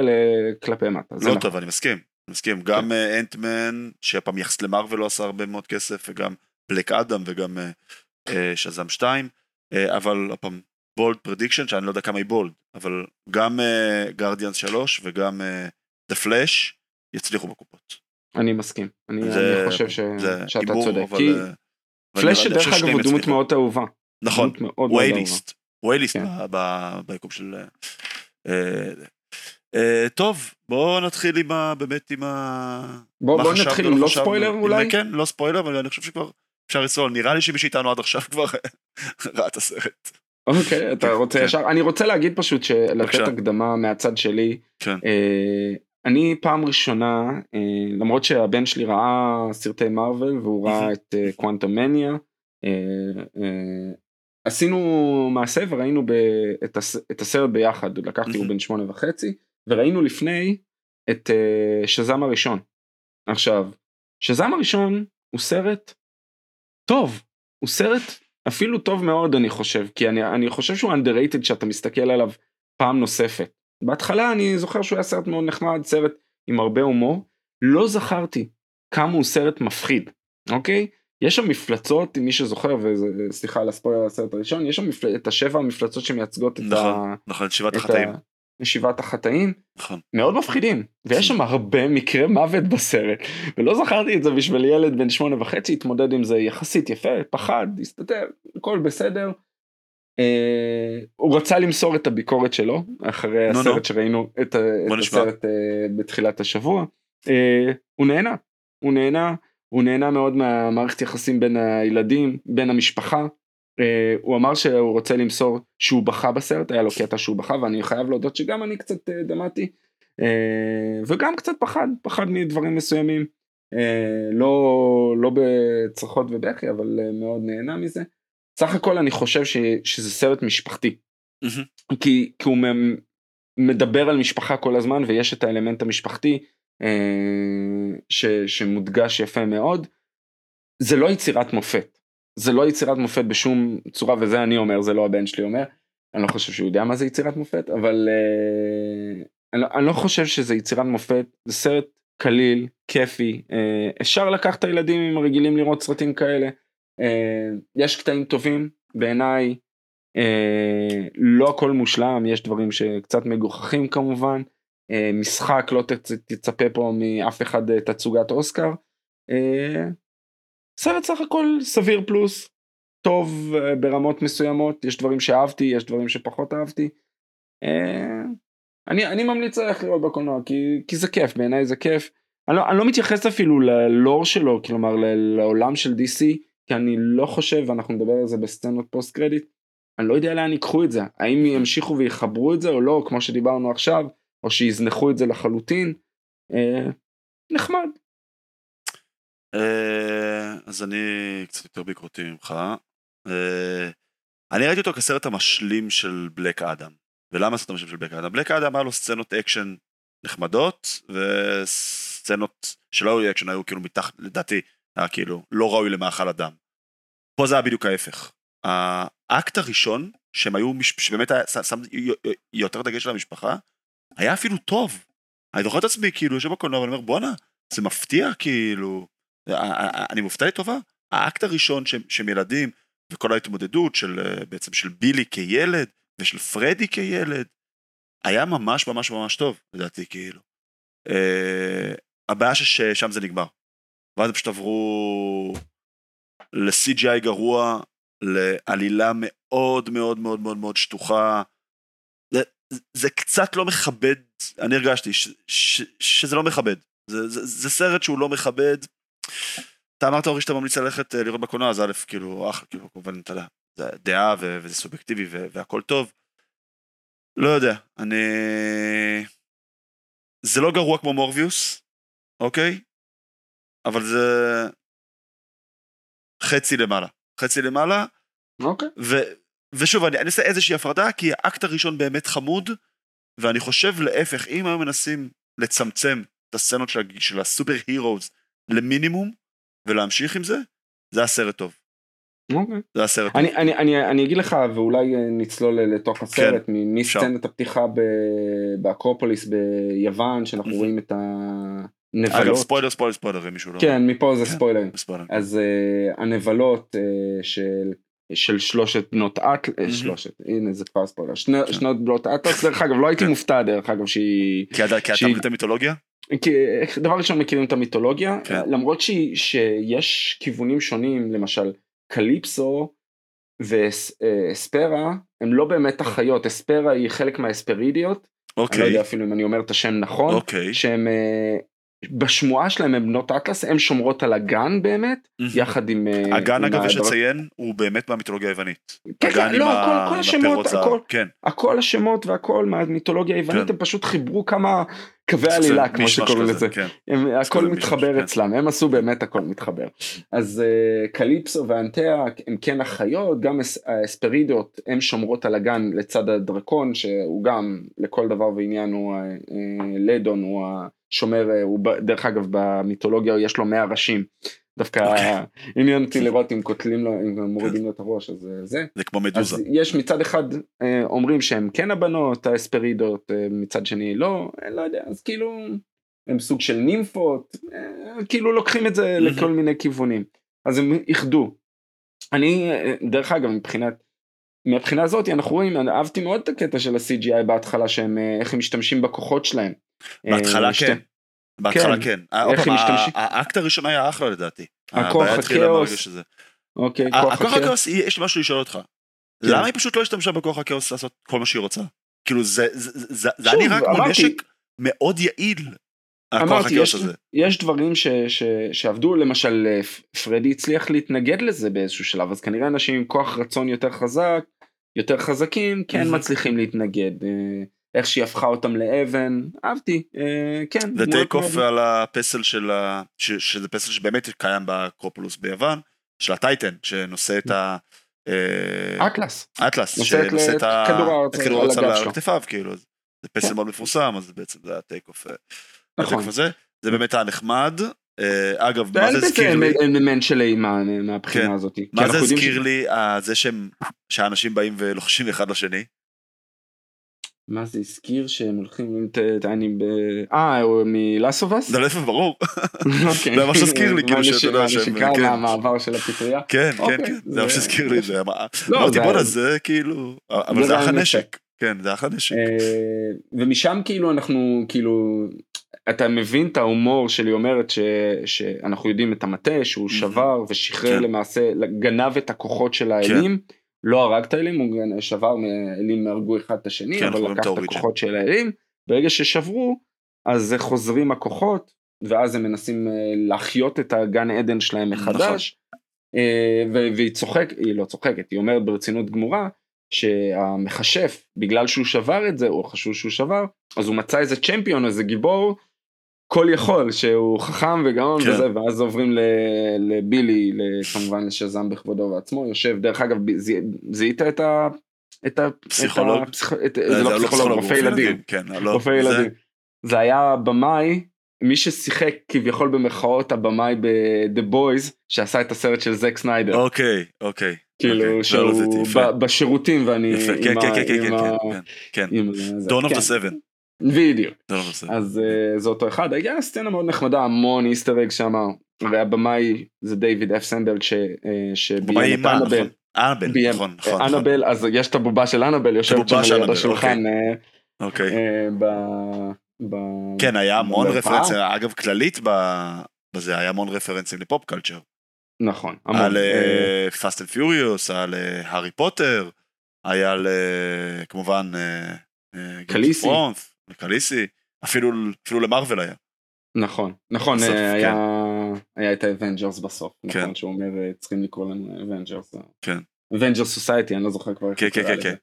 כלפי מטה. לא נכון. טוב, אני מסכים. מסכים, גם כן. אנטמן, שהפעם יחס למארוול לא עשה הרבה מאוד כסף, וגם בלק אדם וגם שזם 2, uh, אבל הפעם bold prediction שאני לא יודע כמה היא bold אבל גם Guardians uh, 3 וגם דה uh, פלאש יצליחו בקופות. אני מסכים אני, זה, אני חושב ש... שאתה צודק אבל, כי פלאש דרך אגב הוא דמות מאוד אהובה. נכון וייליסט וייליסט ביקום של. Uh, uh, טוב בוא נתחיל עם ה... באמת עם ה... בוא, בוא נתחיל עם לא ספוילר אולי? כן לא ספוילר אבל אני חושב שכבר אפשר לצלול נראה לי שמי שאיתנו עד עכשיו כבר ראה את הסרט. אוקיי אתה רוצה כן. ישר אני רוצה להגיד פשוט שלתת הקדמה מהצד שלי כן. אה, אני פעם ראשונה אה, למרות שהבן שלי ראה סרטי מארוול והוא ראה את קוואנטום אה, מניה עשינו מעשה וראינו את הסרט ביחד לקחתי הוא בן שמונה וחצי וראינו לפני את uh, שזם הראשון. עכשיו, שזם הראשון הוא סרט טוב, הוא סרט אפילו טוב מאוד אני חושב, כי אני, אני חושב שהוא underrated כשאתה מסתכל עליו פעם נוספת. בהתחלה אני זוכר שהוא היה סרט מאוד נחמד, סרט עם הרבה הומור, לא זכרתי כמה הוא סרט מפחיד, אוקיי? יש שם מפלצות, מי שזוכר, וסליחה על הספוילר הסרט הראשון, יש שם מפל... את השבע המפלצות שמייצגות את, נכון, ה... נכון, שבעת החטאים. ה... ישיבת החטאים נכון. מאוד מפחידים ויש שם הרבה מקרי מוות בסרט ולא זכרתי את זה בשביל ילד בן שמונה וחצי התמודד עם זה יחסית יפה פחד הסתתר הכל בסדר. אה, הוא רצה למסור את הביקורת שלו אחרי נו, הסרט נו. שראינו את, את הסרט אה, בתחילת השבוע אה, הוא נהנה הוא נהנה הוא נהנה מאוד מהמערכת יחסים בין הילדים בין המשפחה הוא אמר שהוא רוצה למסור שהוא בכה בסרט, היה לו קטע שהוא בכה ואני חייב להודות שגם אני קצת uh, דמעתי uh, וגם קצת פחד, פחד מדברים מסוימים, לא, לא בצרחות ובכי אבל מאוד נהנה מזה. סך הכל אני חושב ש, שזה סרט משפחתי, mm-hmm. כי, כי הוא מדבר על משפחה כל הזמן ויש את האלמנט המשפחתי ש, שמודגש יפה מאוד. זה לא יצירת מופת. זה לא יצירת מופת בשום צורה וזה אני אומר זה לא הבן שלי אומר. אני לא חושב שהוא יודע מה זה יצירת מופת אבל uh, אני, לא, אני לא חושב שזה יצירת מופת זה סרט קליל כיפי uh, אפשר לקחת את הילדים אם רגילים לראות סרטים כאלה uh, יש קטעים טובים בעיניי uh, לא הכל מושלם יש דברים שקצת מגוחכים כמובן uh, משחק לא תצפה פה מאף אחד תצוגת אוסקר. Uh, סרט סך הכל סביר פלוס, טוב אה, ברמות מסוימות, יש דברים שאהבתי, יש דברים שפחות אהבתי. אה, אני, אני ממליץ ללכת לראות בקולנוע כי, כי זה כיף, בעיניי זה כיף. אני לא, אני לא מתייחס אפילו ללור שלו, כלומר לעולם של DC, כי אני לא חושב, ואנחנו נדבר על זה בסצנות פוסט קרדיט, אני לא יודע לאן ייקחו את זה, האם ימשיכו ויחברו את זה או לא, כמו שדיברנו עכשיו, או שיזנחו את זה לחלוטין. אה, נחמד, אז אני קצת יותר ביקורתי ממך. אה, אני ראיתי אותו כסרט המשלים של בלק אדם. ולמה סרט המשלים של בלק אדם? בלק אדם היה לו סצנות אקשן נחמדות, וסצנות שלא היו אקשן היו כאילו מתחת, לדעתי, היה כאילו לא ראוי למאכל אדם. פה זה היה בדיוק ההפך. האקט הראשון, שהם היו, שבאמת היה, שם יותר דגש על המשפחה, היה אפילו טוב. אני זוכר את עצמי, כאילו, יושב בקולנוע ואני אומר, בואנה, זה מפתיע, כאילו, אני מופתע לטובה, האקט הראשון שהם ילדים, וכל ההתמודדות של אה, בעצם של בילי כילד, ושל פרדי כילד, היה ממש ממש ממש טוב, לדעתי, כאילו. Uh, הבעיה ששם זה נגמר. ואז פשוט עברו ל-CGI גרוע, לעלילה מאוד מאוד מאוד מאוד מאוד שטוחה. זה, זה קצת לא מכבד, אני הרגשתי ש, ש, שזה לא מכבד. זה, זה, זה סרט שהוא לא מכבד, אתה אמרת אורי שאתה ממליץ ללכת אה, לראות בקולנוע, אז א', כאילו, אחלה, כאילו, כמובן, אתה יודע, זה דעה וזה סובייקטיבי והכל טוב. לא יודע, אני... זה לא גרוע כמו מורביוס, אוקיי? אבל זה חצי למעלה. חצי למעלה. אוקיי. ו... ושוב, אני, אני אעשה איזושהי הפרדה, כי האקט הראשון באמת חמוד, ואני חושב להפך, אם היו מנסים לצמצם את הסצנות של, של הסופר הירוז למינימום ולהמשיך עם זה, זה הסרט טוב. אוקיי. זה הסרט. אני, אני, אני, אני אגיד לך ואולי אה, נצלול לתוך הסרט כן, מסצנת הפתיחה באקרופוליס ביוון שאנחנו mm-hmm. רואים את הנבלות. אגב ספוילר ספוילר ספוילר מישהו לא. כן מפה זה כן, ספוילר. ספוילר. אז uh, הנבלות uh, של של שלושת בנות אטלס, mm-hmm. שלושת, הנה זה כבר ספוילר, שני, כן. שנות בנות אטלס, דרך אגב לא הייתי כן. מופתע דרך אגב שהיא... כי אתה מבין את המיתולוגיה? כי דבר ראשון מכירים את המיתולוגיה כן. למרות ש, שיש כיוונים שונים למשל קליפסו ואספרה הם לא באמת אחיות אספרה היא חלק מהאספרידיות. אוקיי. אני לא יודע אפילו אם אני אומר את השם נכון. אוקיי. שהם, בשמועה שלהם הם בנות אטלס, הן שומרות על הגן באמת, יחד עם... אה, הגן אגב יש לציין הוא באמת מהמיתולוגיה היוונית. כן, הגן כן, עם לא, ה- כל- כל עם השמות, הפירות זהב. הכל. כן, הכל השמות והכל מהמיתולוגיה היוונית. הם פשוט חיברו כמה קווי עלילה, כמו שקוראים לזה. הם, הכל מתחבר. אצלם, הם עשו באמת הכל מתחבר. אז uh, קליפסו ואנטאה הם כן אחיות, גם האספרידות הן שומרות על הגן לצד הדרקון, שהוא גם לכל דבר ועניין הוא, uh, לדון הוא השומר, uh, הוא דרך אגב במיתולוגיה יש לו 100 ראשים. דווקא אוקיי. עניין אותי לראות אם קוטלים לו, אם מורידים לו את הראש, אז uh, זה. זה כמו מדוזה. אז יש מצד אחד אה, אומרים שהם כן הבנות האספרידות אה, מצד שני לא אה, לא יודע אז כאילו הם סוג של נימפות אה, כאילו לוקחים את זה. לכל מיני כיוונים אז הם איחדו. אני אה, דרך אגב מבחינת מהבחינה הזאת אנחנו רואים אהבתי מאוד את הקטע של ה-CGI בהתחלה שהם אה, איך הם משתמשים בכוחות שלהם. בהתחלה אה, כן. בהתחלה כן. כן. אה, איך הם משתמשים? האקט הראשון היה אחלה לדעתי. הכוח הכאוס. אוקיי הכוח הכאוס. יש לי משהו לשאול אותך. כן. למה היא פשוט לא השתמשה בכוח הכאוס לעשות כל מה שהיא רוצה? כאילו זה זה- זה היה נראה כמו נשק מאוד יעיל. אמרתי, יש, הזה. יש דברים ש, ש, שעבדו, למשל אה, פרדי הצליח להתנגד לזה באיזשהו שלב, אז כנראה אנשים עם כוח רצון יותר חזק, יותר חזקים, כן מהמם. מצליחים להתנגד. אה, איך שהיא הפכה אותם לאבן, אהבתי, אה, כן. זה take off. על הפסל של ה... ש- שזה פסל שבאמת קיים באקרופוליס ביוון, של ה Titan, שנושא את ה... אה, אטלס, אטלס, שנושא את כדור הארץ על. כתפיו, כאילו. זה פסל כן. מאוד מפורסם, אז בעצם זה ה take off. נכון. off הזה. זה באמת היה נחמד. אה, אגב, מה זה הזכיר לי? אלמנט של אימה מהבחינה כן. הזאת. מה זה הזכיר לי? אה, זה שהם- שהאנשים באים ולוחשים אחד לשני. מה זה הזכיר שהם הולכים עם טענים ב... אה, הוא מלאסובס? זה לא לפעמים ברור. אוקיי. זה מה שהזכיר לי, כאילו, שאתה יודע שהם- מהנשיקה, כן. מהמעבר של הפטריה. כן, כן, אוקיי, כן, זה מה שהזכיר לי את זה. אמר- לא, אמרתי בואנה זה כאילו, אבל זה אחלה נשק. כן, זה אחלה נשק. אה, ומשם כאילו אנחנו כאילו אתה מבין את ההומור שלי אומרת ש, שאנחנו יודעים את המטה שהוא. שבר ושחרר כן. למעשה גנב את הכוחות של האלים. לא הרג את האלים הוא שבר האלים הרגו אחד את השני כן, אבל לקח את. הכוחות של האלים. ברגע ששברו אז חוזרים הכוחות ואז הם מנסים אה, להחיות את הגן עדן שלהם מחדש. אה, ו- והיא צוחקת, היא לא צוחקת, היא אומרת ברצינות גמורה שהמכשף בגלל שהוא שבר את זה או חשוב שהוא שבר אז הוא מצא איזה צ'מפיון איזה גיבור כל יכול שהוא חכם וגאון כן. וזה ואז עוברים לבילי כמובן לשזם בכבודו ועצמו יושב דרך אגב זיהית את ה... את ה... פסיכולוג? את הפסיכ- את- זה לא פסיכולוג, רופא ילדים. כן, לא, רופא זה- ילדים. זה היה במאי, מי ששיחק כביכול במרכאות הבמאי ב-The Boys, שעשה את הסרט של זק סניידר. אוקיי, אוקיי. אוקיי. כאילו לא, לא, שהוא זה בשירותים ואני יפה, עם כן, ה- כן, כן, כן, עם כן, ה- כן, כן. עם זה, Dawn of כן. the Seven. בדיוק. Seven. אז אה, זה אותו אחד. היה סצנה מאוד נחמדה, המון איסטר אג שם. והבמאי זה דיוויד F סנדברג ש- אה, שביים את אימה, אנבל. נכון. אנבל, ביים- נכון, נכון. אנבל, אז יש את הבובה של אנבל יושבת שם ליד אנבל, השולחן. אה, אוקיי. אה, ב- ב- כן, היה המון. רפרנסים, אגב, כללית בזה, היה המון רפרנסים ל pop culture. נכון, המון. על אה, Fast and Furious, על הארי פוטר, היה על אה, כמובן אה, אה, קליסי. פרונף, קליסי, אפילו אפילו למרוויל היה. נכון, נכון, בסוף, אה, כן. היה היה את ה Avengers בסוף, כן. נכון, שהוא אומר אה, צריכים לקרוא לנו Avengers. כן. Avengers society, אני לא זוכר כבר איך כן, כן, כן. כן.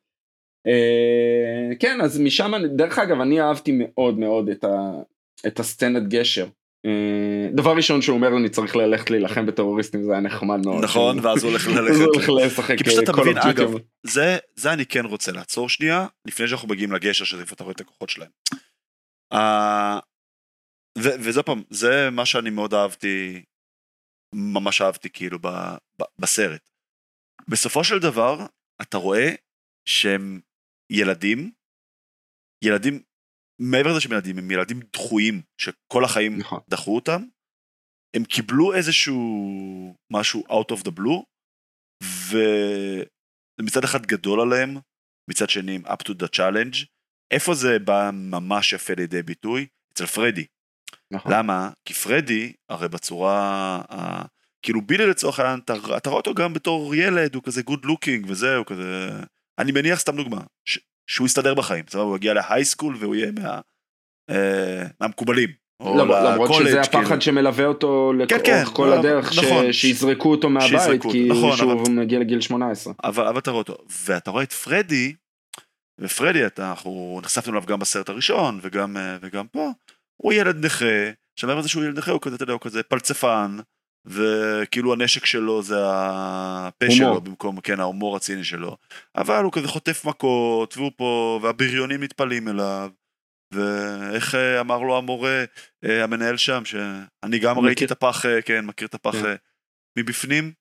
אה, כן, אז משם, דרך אגב, אני אהבתי מאוד מאוד את ה- את הסצנת גשר. אה, דבר ראשון שהוא אומר, אני צריך ללכת להילחם בטרוריסטים, זה היה נחמד מאוד. נכון, ואז הוא הולך ללכת. כי פשוט אתה Call of מבין, אגב, זה, זה אני כן רוצה לעצור שנייה, לפני שאנחנו מגיעים לגשר שזה איפה אתה רואה את הכוחות שלהם. אה, וזה פעם, זה מה שאני מאוד אהבתי, ממש אהבתי כאילו ב- ב- בסרט. בסופו של דבר, אתה רואה שהם ילדים, ילדים, מעבר לזה שהם ילדים, הם ילדים דחויים, שכל החיים נכון. דחו אותם, הם קיבלו איזשהו משהו out of the blue, וזה מצד אחד גדול עליהם, מצד שני הם up to the challenge. איפה זה בא ממש יפה לידי ביטוי? אצל פרדי. נכון. למה? כי פרדי, הרי בצורה, ה... כאילו בילי לצורך העניין, אתה, אתה רואה אותו גם בתור ילד, הוא כזה good looking וזהו, כזה... אני מניח, סתם דוגמה, ש... שהוא יסתדר בחיים, סבבה, הוא יגיע ל high school והוא יהיה מה... אה, מהמקובלים, למרות שזה לקולג', הפחד כאילו. שמלווה אותו כן, כן, כל לא, הדרך, ש- נכון. שיזרקו אותו מהבית, שיזרקו כי נכון, שהוא אבל- מגיע לגיל 18. אבל, אבל אתה רואה אותו, ואתה רואה את פרדי, ופרדי, אתה, אנחנו נחשפנו אליו גם בסרט הראשון, וגם, אה, וגם פה, הוא ילד נכה, עכשיו מעבר לזה שהוא ילד נכה, הוא כזה, אתה יודע, הוא כזה פלצפן, וכאילו הנשק שלו זה הפה הומור. שלו, במקום, כן, ההומור הציני שלו, אבל הוא כזה חוטף מכות, והוא פה, והבריונים מתפלאים אליו, ואיך אה, אמר לו המורה, אה, המנהל שם, שאני גם ראיתי מכיר. את הפח, אה, כן, מכיר את הפח כן. מבפנים,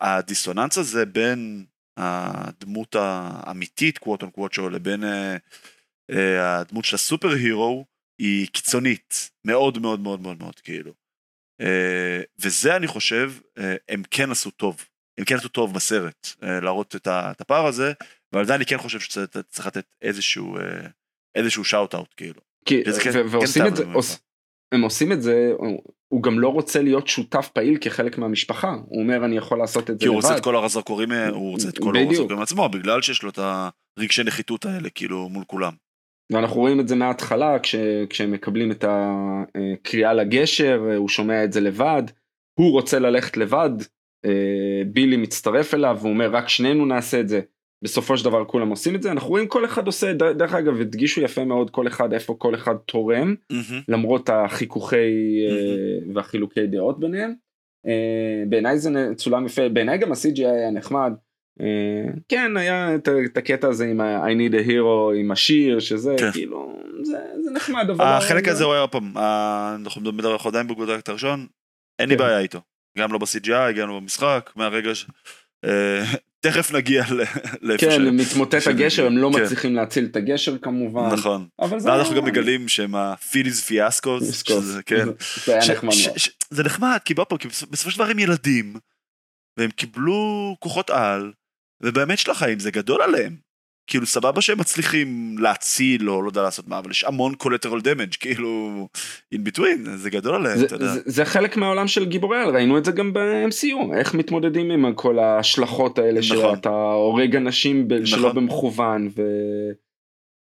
והדיסוננס הזה בין הדמות האמיתית, קוואט און קוואט שלו, לבין הדמות של הסופר הירו, היא קיצונית, מאוד מאוד מאוד מאוד מאוד, כאילו. אה, וזה אני חושב, אה, הם כן עשו טוב. הם כן עשו טוב בסרט, אה, להראות את הפער הזה, ועל זה אני כן חושב שצריך לתת איזשהו, איזשהו שאוט אאוט, כאילו. כי, כן- ו- כן ועושים טעם את זה. עוש, הם עושים את זה, הוא, גם לא רוצה להיות שותף פעיל כחלק מהמשפחה, הוא אומר אני יכול לעשות את זה כי הוא רוצה לבד. את כל הזרקורים, אה, הוא רוצה את כל בדיוק. הזרקורים עצמו, בגלל שיש לו את הרגשי נחיתות האלה, כאילו, מול כולם. ואנחנו רואים את זה מההתחלה כש, כשהם מקבלים את הקריאה לגשר, הוא שומע את זה לבד, הוא רוצה ללכת לבד, אה, בילי מצטרף אליו והוא אומר רק שנינו נעשה את זה. בסופו של דבר כולם עושים את זה, אנחנו רואים כל אחד עושה, דרך אגב הדגישו יפה מאוד כל אחד איפה כל אחד תורם, מהמם. למרות החיכוכי אה, והחילוקי דעות ביניהם. אה, בעיניי זה צולם יפה, בעיניי גם ה-CGI היה נחמד. כן, היה את, את הקטע הזה עם I need a hero, עם השיר, שזה כן. כאילו, זה, זה נחמד, אבל... החלק זה- הזה הוא היה פעם, אנחנו מדברים אנחנו עדיין בגודל הראשון, אין לי כן. בעיה איתו. גם לא ב-CGI, גם לא במשחק, מהרגע ש... אה, תכף נגיע לאיפה כן, ש... מתמוטט ש- הגשר, הם לא כן. מצליחים להציל את הגשר כמובן. נכון. אבל זה אנחנו גם מגלים שהם הפיליז פיאסקוס. שזה, כן. זה היה נחמד זה נחמד, כי בסופו של דבר הם ילדים, והם קיבלו כוחות על, ובאמת של החיים זה גדול עליהם. כאילו סבבה שהם מצליחים להציל או לא יודע לעשות מה, אבל יש המון collateral damage, כאילו, in between, זה גדול עליהם, זה, אתה יודע. זה, זה חלק מהעולם של גיבורי על, ראינו את זה גם ב-MCU, איך מתמודדים עם כל ההשלכות האלה נכון. שאתה הורג אנשים ב- שלא נכון. במכוון, ו...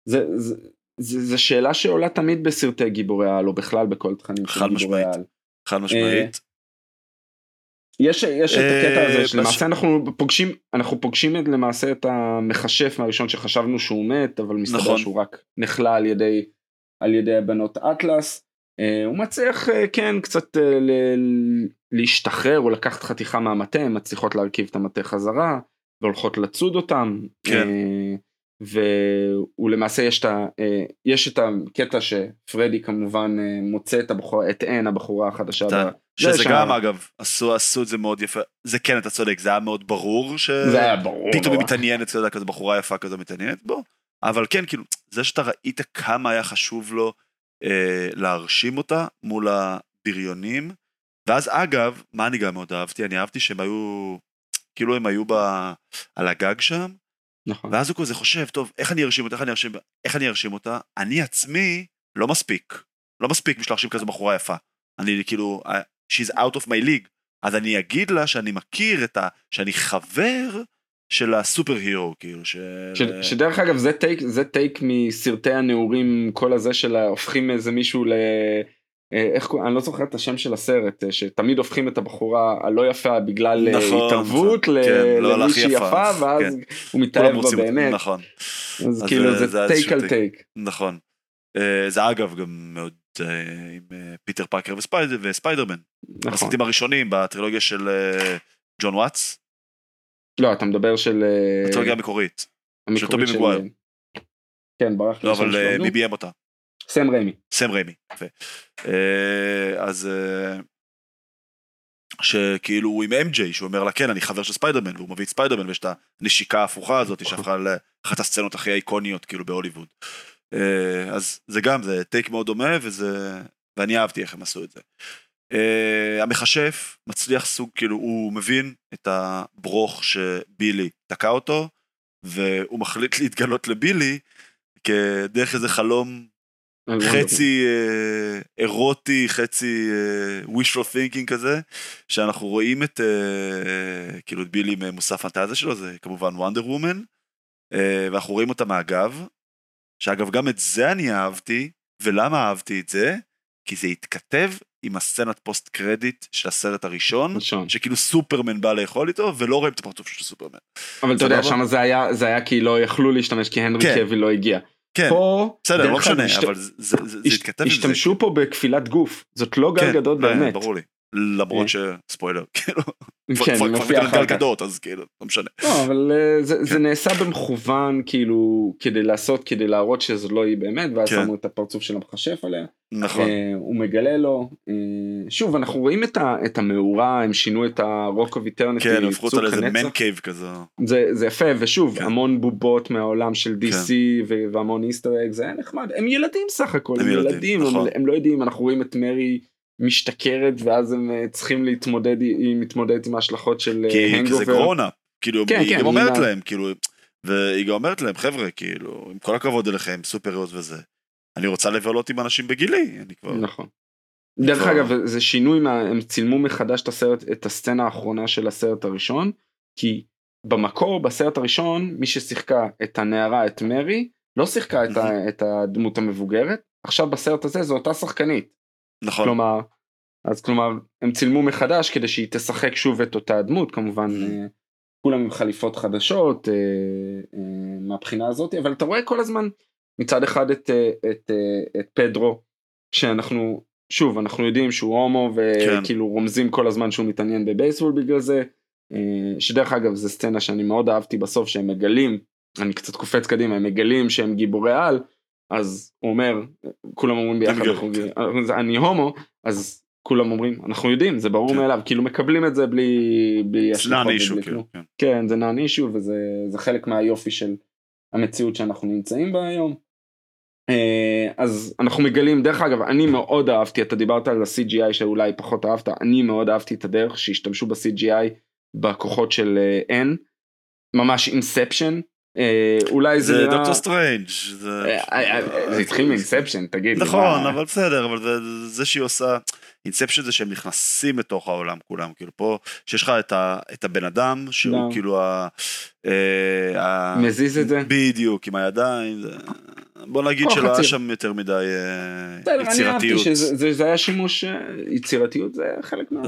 זה, זה, זה, שאלה שעולה תמיד בסרטי גיבורי על, או בכלל בכל תכנים של גיבורי משמעית. על. חד משמעית. יש, יש את הקטע אה, הזה בש- שלמעשה אנחנו פוגשים, אנחנו פוגשים את, למעשה את המכשף מהראשון שחשבנו שהוא מת, אבל מסתבר נכון. שהוא רק נחלה על ידי, על ידי הבנות אטלס. אה, הוא מצליח אה, כן קצת אה, ל- להשתחרר או לקחת חתיכה מהמטה, הן מצליחות להרכיב את המטה חזרה והולכות לצוד אותם. כן. אה, והוא למעשה יש את, ה, אה, יש את הקטע שפרדי כמובן אה, מוצא את הבחורה, את אן הבחורה החדשה. ב- שזה גם אגב, עשו, עשו את זה מאוד יפה, זה כן אתה צודק, זה היה מאוד ברור ש... זה היה ברור. פתאום היא. מתעניינת, אתה יודע, כזו בחורה יפה כזו מתעניינת בו, אבל כן, כאילו, זה שאתה ראית כמה היה חשוב לו אה, להרשים אותה מול הבריונים, ואז אגב, מה אני גם מאוד אהבתי? אני אהבתי שהם היו, כאילו הם היו ב, על הגג שם, נכון. ואז הוא כזה חושב, טוב, איך אני ארשים אותה, איך אני ארשים, איך אני ארשים אותה? אני עצמי לא מספיק, לא מספיק בשביל להרשים כזו בחורה יפה. אני כאילו, I- she's out of my league. אז אני אגיד לה שאני מכיר את ה... שאני חבר של הסופר הירו, כאילו, ש... ש, שדרך אגב זה טייק זה טייק מסרטי הנעורים כל הזה של הופכים איזה מישהו ל... אה, איך קוראים, אני לא זוכר את השם של הסרט, אה, שתמיד הופכים את הבחורה הלא יפה בגלל אה, נכון, התערבות נכון. ל- כן, לא למישהי הכי יפה, ואז כן. הוא מתאהב בה באמת, נכון, אז אז כאילו זה- זה take על. take. נכון. אה, זה אגב גם מאוד אה, עם אה, פיטר פרקר וספיידר, וספיידרמן. נכון. הסרטים הראשונים בטרילוגיה של ג'ון וואטס, לא, אתה מדבר של... הטרילוגיה המקורית. המקורית טובי מגווייר. כן, ברח לי לא, אבל. מי ביים אותה? סם ריימי. סם ריימי. יפה. אז שכאילו הוא עם MJ, שהוא אומר לה כן, אני חבר של ספיידרמן, והוא מביא את ספיידרמן, ויש את הנשיקה ההפוכה הזאת, שהפכה לאחת הסצנות הכי איקוניות כאילו בהוליווד. אה, אז זה גם, זה take מאוד דומה, וזה... ואני אהבתי איך הם עשו את זה. אה, המכשף מצליח סוג, כאילו, הוא מבין את הברוך שבילי תקע אותו, והוא מחליט להתגלות לבילי כדרך איזה חלום חצי אה, אירוטי, חצי אה, wishful thinking כזה, שאנחנו רואים את, אה, כאילו, את בילי עם מושא הפנטזיה שלו, זה כמובן וונדר וומן, אה, ואנחנו רואים אותה מהגב, שאגב, גם את זה אני אהבתי, ולמה אהבתי את זה? כי זה התכתב עם הסצנת פוסט קרדיט של הסרט הראשון, ראשון. שכאילו סופרמן בא לאכול איתו, ולא רואים את הפרצוף של סופרמן. אבל אתה יודע? שם זה היה, זה היה כי לא יכלו להשתמש, כי הנרי כן. קוויל לא הגיע. כן, פה, בסדר, לא משנה, השת- אבל זה- זה זה- זה הש- התכתב עם זה. השתמשו פה בכפילת גוף, זאת לא גל כן, גדות לא, באמת. ברור לי. למרות שספוילר, כאילו, כן, כבר- היא כבר מופיעה גל אחר כך. גדות, אז כאילו, לא משנה. לא, אבל אה, זה, כן. נעשה במכוון כאילו כדי לעשות כדי להראות שזה לא היא באמת ואז כן. שמו את הפרצוף של המכשף עליה. נכון, אה, הוא מגלה לו. אה, שוב אנחנו רואים את, את המאורה הם שינו את ה Rock of Eternity. כן, הפכו אותה לאיזה man cave כזה. זה, יפה ושוב כן. המון בובות מהעולם של DC והמון Easter egg זה היה נחמד הם ילדים סך הכל הם ילדים, נכון. הם לא יודעים אנחנו רואים את מרי משתכרת ואז הם אה, צריכים להתמודד היא מתמודדת עם ההשלכות של כי כי זה hangover. גרונה, כאילו, כן, היא כן, גם אומרת היא- להם, כאילו, והיא גם אומרת להם, חבר'ה, כאילו, עם כל הכבוד אליכם, סופריות וזה, אני רוצה לבלות עם אנשים בגילי, אני כבר, נכון. דרך כבר- אגב זה שינוי מה הם צילמו מחדש את הסרט את הסצנה האחרונה של הסרט הראשון כי במקור בסרט הראשון מי ששיחקה את הנערה את מרי לא שיחקה את, ה, את הדמות המבוגרת עכשיו בסרט הזה זו אותה שחקנית נכון, כלומר אז כלומר הם צילמו מחדש כדי שהיא תשחק שוב את אותה דמות כמובן Mhm. אה, כולם עם חליפות חדשות אה, אה, מהבחינה הזאת אבל אתה רואה כל הזמן מצד אחד את, את, את פדרו שאנחנו שוב אנחנו יודעים שהוא הומו כן. וכאילו רומזים כל הזמן שהוא מתעניין בבייסבול בגלל זה שדרך אגב זו סצנה שאני מאוד אהבתי בסוף שהם מגלים אני קצת קופץ קדימה הם מגלים שהם גיבורי על אז הוא אומר כולם אומרים ביחד אנחנו, כן. אני הומו אז כולם אומרים אנחנו יודעים זה ברור כן. מאליו כאילו מקבלים את זה בלי בלי זה נען אישו. כן. זה נען אישו וזה זה חלק מהיופי של המציאות שאנחנו נמצאים בה היום. אה, אז אנחנו מגלים דרך אגב אני מאוד אהבתי אתה דיברת על ה-CGI שאולי פחות אהבת אני מאוד אהבתי את הדרך שהשתמשו ב-CGI בכוחות של אה, N ממש Inception אולי זה דוקטור סטרנג', זה... אה, אה, אה, התחיל מ Inception תגיד נכון, אבל בסדר, אבל זה- שהיא עושה, Inception זה שהם נכנסים לתוך העולם כולם, כאילו פה, שיש לך את ה- את הבן אדם, שהוא לא. כאילו ה... אה, מזיז את זה בדיוק, עם הידיים, בוא נגיד שלא היה. שם יותר מדי בסדר, אני אהבתי יצירתיות. שזה זה- זה היה שימוש יצירתיות זה חלק מה...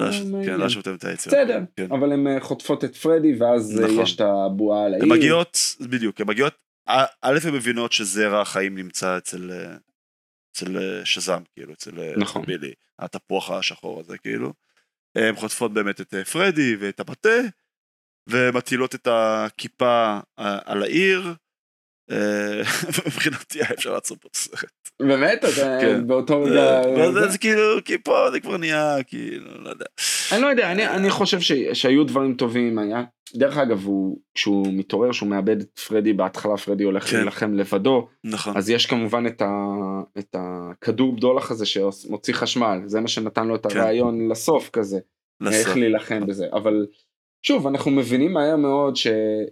כן, לא היה שם יותר מדי יצירתיות. בסדר. אבל הן אה, חוטפות את פרדי ואז אה, נכון. יש את הבועה על העיר. הן מגיעות, בדיוק, הן מגיעות, א- הן מבינות שזרע החיים נמצא אצל אה, אצל שזם, כאילו, אצל נכון. בילי, התפוח השחור הזה, כאילו. הן חוטפות באמת את פרדי ואת המטה, ומטילות את הכיפה על העיר. מבחינתי היה אפשר לעצור פה את הסרט. באמת? אתה כן. באותו רגע... זה- כאילו, כי פה זה כבר נהיה, כאילו, לא יודע. אני לא יודע, אני, חושב שהיו דברים טובים, היה, דרך אגב, הוא, כשהוא מתעורר, שהוא מאבד את פרדי, בהתחלה פרדי הולך כן. להילחם לבדו, נכון. אז יש כמובן את, הכדור בדולח הזה שמוציא חשמל, זה מה שנתן לו את כן. הרעיון לסוף כזה, איך. להילחם בזה, אבל שוב, אנחנו מבינים מהר מאוד ש,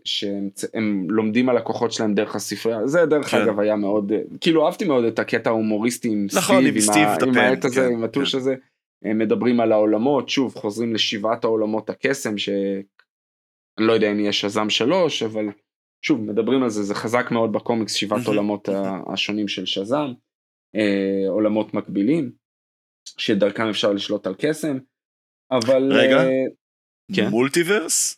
שהם לומדים על הכוחות שלהם דרך הספרייה, זה דרך כן. אגב היה מאוד, כאילו אהבתי מאוד את הקטע ההומוריסטי עם נכון, עם סטיב, סטיב ה- עם העט הזה, כן, עם הטוש כן. הזה. הם מדברים על העולמות, שוב חוזרים לשבעת העולמות הקסם, שאני לא יודע אם יהיה שזם שלוש, אבל שוב מדברים על זה, זה חזק מאוד בקומיקס, שבעת. עולמות השונים של שזם, אה, עולמות מקבילים, שדרכם אפשר לשלוט על קסם, אבל... רגע. אה, כן. מולטיברס?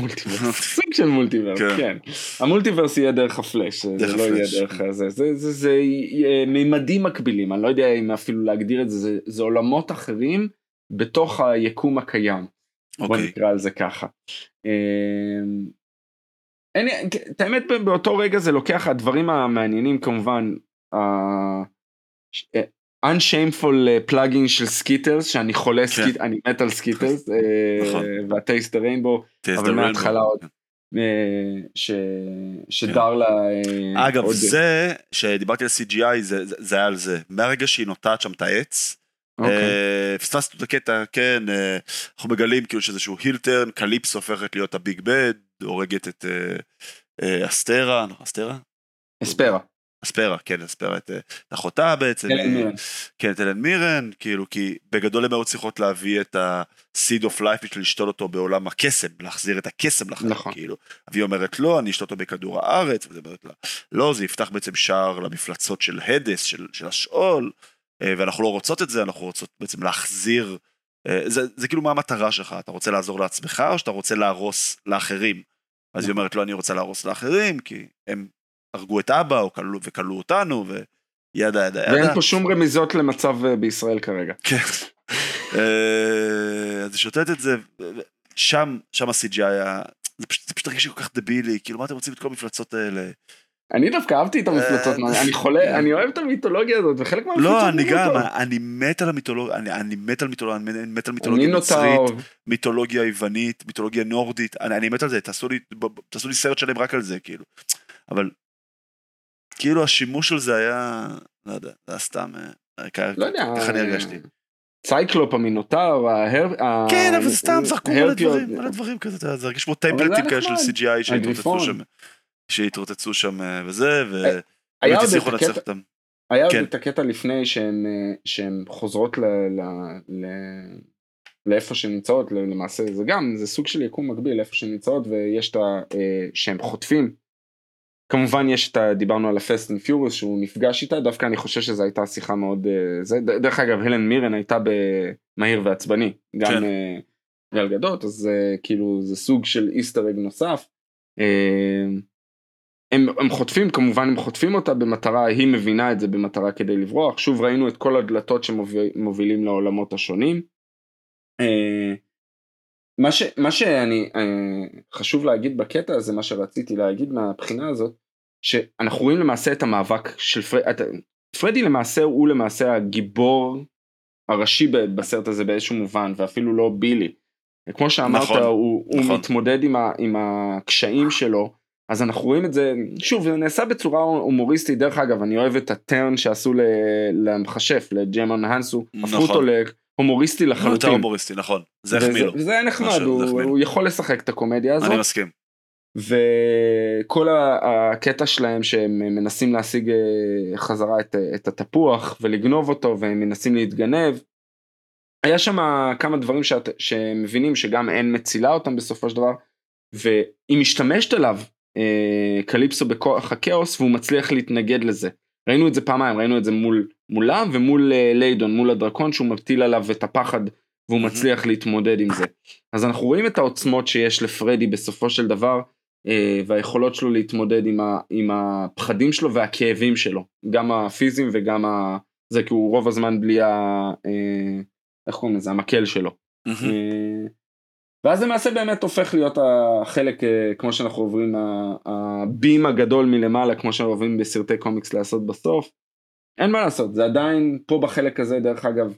מולטיברס, סוג של מולטיברס, כן. כן. המולטיברס יהיה דרך הפלאש, זה לא יהיה. דרך זה, זה, זה, זה יהיה מימדים מקבילים, אני לא יודע אם אפילו להגדיר את זה, זה, זה עולמות אחרים בתוך היקום הקיים, בוא אוקיי. נקרא על זה ככה. אין, לי- את האמת באותו רגע זה לוקח הדברים המעניינים כמובן, אה, unshameful פלאגינג של סקיטרס שאני חולה סקיט, אני מת על סקיטרס, כן. נכון. והטייסט ריינבו. Taste אבל the מההתחלה. עוד. אה, ש... שדרלה אה, אגב, זה שדיברתי על CGI, זה- היה על זה. מהרגע שהיא נוטעת שם את העץ, אוקיי. אה, פספסנו את הקטע, כן, אה, אנחנו מגלים כאילו שאיזשהו הילטרן, קליפס הופכת להיות הביג בד, הורגת את אה, אה, אסטרה, אסטרה? אספרה. אספרה, כן, אספרה את אחותה בעצם. מירן. כן, את אלן מירן, כאילו, כי בגדול הן היו צריכות להביא את ה-seed of life בשביל לשתול אותו בעולם הקסם, להחזיר את הקסם לחיים, נכון. כאילו. והיא אומרת לא, אני אשתול אותו בכדור הארץ, וזה אומרת לה, לא, זה יפתח בעצם שער למפלצות של הדס, של, של השאול, אה, ואנחנו לא רוצות את זה, אנחנו רוצות בעצם להחזיר, אה, זה, זה כאילו מה המטרה שלך, אתה רוצה לעזור לעצמך, או שאתה רוצה להרוס לאחרים? אז היא אומרת, לא, אני רוצה להרוס לאחרים, כי הם הרגו את אבא, או כלו, וכלו אותנו, וידה ידה ידה. ואין פה שום רמיזות למצב אה, בישראל כרגע. כן. אה, אז היא שותת את זה, שם, שם ה-CGI היה, זה פשוט, זה פשוט הרגיש לי כל כך דבילי, כאילו מה אתם רוצים את כל המפלצות האלה? אני דווקא אהבתי את המפלצות, אה, אני חולה, אני אוהב את המיתולוגיה הזאת, וחלק מהמפלצות... לא, אני גם. אני מת על המיתולוגיה, אני, מת על מיתולוגיה, אני מת על מיתולוגיה אהוב. מיתולוגיה יוונית, מיתולוגיה נורדית, אני, מת על זה, תעשו לי סרט שלם רק על זה, כאילו. אבל, כאילו השימוש של זה היה, לא יודע, זה היה סתם, אה, לא יודע. ככה אני הרגשתי. צייקלופ המינוטר, ההר... כן, אבל סתם זרקו מלא. דברים, מלא דברים כזה, זה הרגיש כמו טמפלטים כאלה של. CGI שהתרוצצו. שם, שהתרוצצו שם אה, וזה, ובאמת הצליחו לנצח אותם. היה עוד כן. את הקטע לפני שהן אה, חוזרות. לאיפה שהן נמצאות, למעשה זה גם, זה סוג של יקום מקביל לאיפה שהן נמצאות ויש את ה... אה, שהם חוטפים. כמובן יש את ה... דיברנו על ה-Fast and Furious שהוא נפגש איתה, דווקא אני חושב שזו הייתה שיחה מאוד... אה, זה, דרך אגב, הלן מירן הייתה במהיר ועצבני, גם כן. אה, גל גדות, אז אה, כאילו זה סוג של איסטר אג נוסף. אה, הם, הם חוטפים, כמובן הם חוטפים אותה במטרה, היא מבינה את זה במטרה כדי לברוח. שוב ראינו את כל הדלתות שמובילים לעולמות השונים. מה, ש, מה שאני אה, חשוב להגיד בקטע הזה, מה שרציתי להגיד מהבחינה הזאת, שאנחנו רואים למעשה את המאבק של פרד, את- פרדי למעשה הוא למעשה הגיבור הראשי בסרט הזה באיזשהו מובן, ואפילו לא בילי. כמו שאמרת, נכון, הוא, הוא נכון. מתמודד עם, ה, עם הקשיים שלו, אז אנחנו רואים את זה, שוב, זה נעשה בצורה הומוריסטית, דרך אגב, אני אוהב את הטרן שעשו ל- למכשף, לג'יימון הנסו, הפכו נכון. אותו להומוריסטי הוא יותר לחלוטין. הומוריסטי, נכון. זה החמיא לו. היה נחמד, הוא, זה יכול לשחק את הקומדיה הזאת. אני מסכים. וכל הקטע שלהם שהם מנסים להשיג אה, חזרה את, את התפוח ולגנוב אותו והם מנסים להתגנב. היה שם כמה דברים שאת, שהם מבינים שגם אין מצילה אותם בסופו של דבר והיא משתמשת עליו אה, קליפסו בכוח הכאוס והוא מצליח להתנגד לזה. ראינו את זה פעמיים ראינו את זה מול מולה ומול אה, ליידון מול הדרקון שהוא מטיל עליו את הפחד והוא מהמם. מצליח להתמודד עם זה. אז אנחנו רואים את העוצמות שיש לפרדי בסופו של דבר אה, והיכולות שלו להתמודד עם, ה, עם הפחדים שלו והכאבים שלו, גם הפיזיים וגם ה... זה כי הוא רוב הזמן בלי ה... אה, איך קוראים לזה? המקל שלו. אה, ואז למעשה באמת הופך להיות החלק, כמו שאנחנו עוברים, הבים הגדול מלמעלה, כמו שאוהבים בסרטי קומיקס לעשות בסוף. אין מה לעשות, זה עדיין פה בחלק הזה, דרך אגב.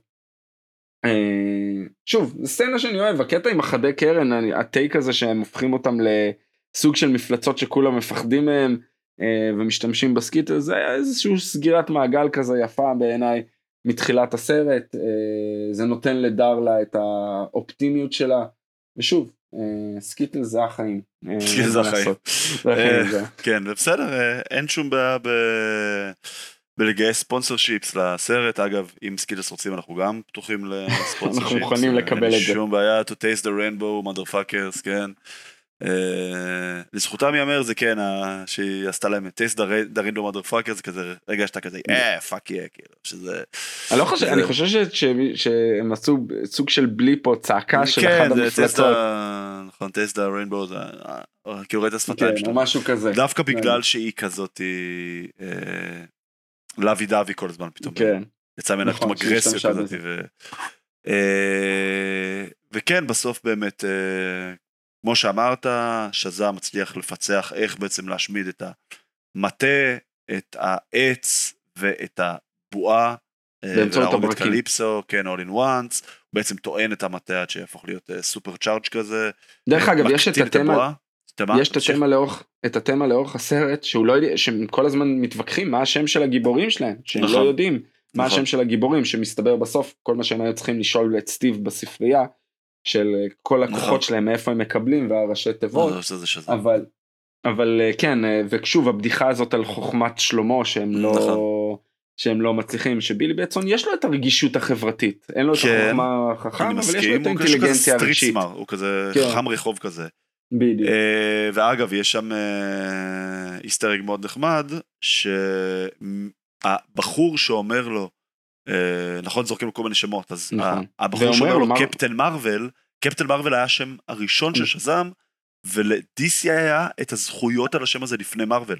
אה, שוב, זו סצנה שאני אוהב, הקטע עם החדי קרן, הטייק הזה שהם הופכים אותם לסוג של מפלצות שכולם מפחדים מהם אה, ומשתמשים בסקיט, זה היה איזושהי סגירת מעגל כזה יפה בעיניי מתחילת הסרט, אה, זה נותן לדרלה את האופטימיות שלה, ושוב, סקיטלס זה החיים. זה החיים. זה זה. כן, ובסדר, אה, אין שום בעיה ב... בלגייס sponsorships לסרט, אגב, אם סקיטלס רוצים אנחנו גם פתוחים ל sponsorships. אנחנו מוכנים לקבל את זה. אין שום בעיה, to taste the rainbow, motherfuckers, כן. אה, לזכותם ייאמר זה כן, שהיא עשתה להם את taste the rainbow motherfuckers, זה כזה, רגע שאתה כזה, אה, fuck yeah, כאילו, שזה... אני לא חושב, אני חושב שהם עשו סוג של בליפ או צעקה של כן, אחד זה taste המפלצות. נכון, the rainbow, זה... אה, כאילו ראית השפתיים כן, שלו. או משהו כזה. דווקא בגלל שהיא כזאת אה, לוי דווי כל הזמן פתאום. כן. יצא ממנה נכון, פתאום אגרסיה שהשתמשה כזאת. ו... אה, וכן, בסוף באמת, אה, כמו שאמרת, שזם מצליח לפצח איך בעצם להשמיד את המטה, את העץ ואת הבועה. אה, ולהרוג את. קליפסו, כן, all in once, הוא בעצם טוען את המטה עד שיהפוך להיות סופר צ'ארג' כזה. דרך אגב, יש את התמה, תמה, יש את. התמה לאורך, את התמה לאורך הסרט, שהוא לא יודע, שהם כל הזמן מתווכחים מה השם של הגיבורים שלהם, שהם נכון. לא יודעים מה נכון. השם של הגיבורים, שמסתבר בסוף, כל מה שהם היו צריכים לשאול את סטיב בספרייה, של אה, כל נכון. הכוחות שלהם, מאיפה הם מקבלים, והראשי תיבות, לא, שזם. אבל אבל אה, כן, אה, ושוב הבדיחה הזאת על חוכמת שלמה שהם לא... נכון. שהם לא מצליחים, שבילי בטסון יש לו את הרגישות החברתית, אין לו את כן, החוכמה החכם, אבל יש לו את הוא כזה האינטליגנציה street הרגשית. smart, הוא כזה כן. חכם רחוב כזה. בדיוק. אה, ואגב, יש שם Easter egg מאוד נחמד, שהבחור שאומר לו, אה, נכון, זורקים לו כל מיני שמות, אז נכון. הבחור שאומר לו, מה- קפטן מרוויל, קפטן מרוויל היה השם הראשון של שזם, ול-DC היה את הזכויות על השם הזה לפני מרוויל.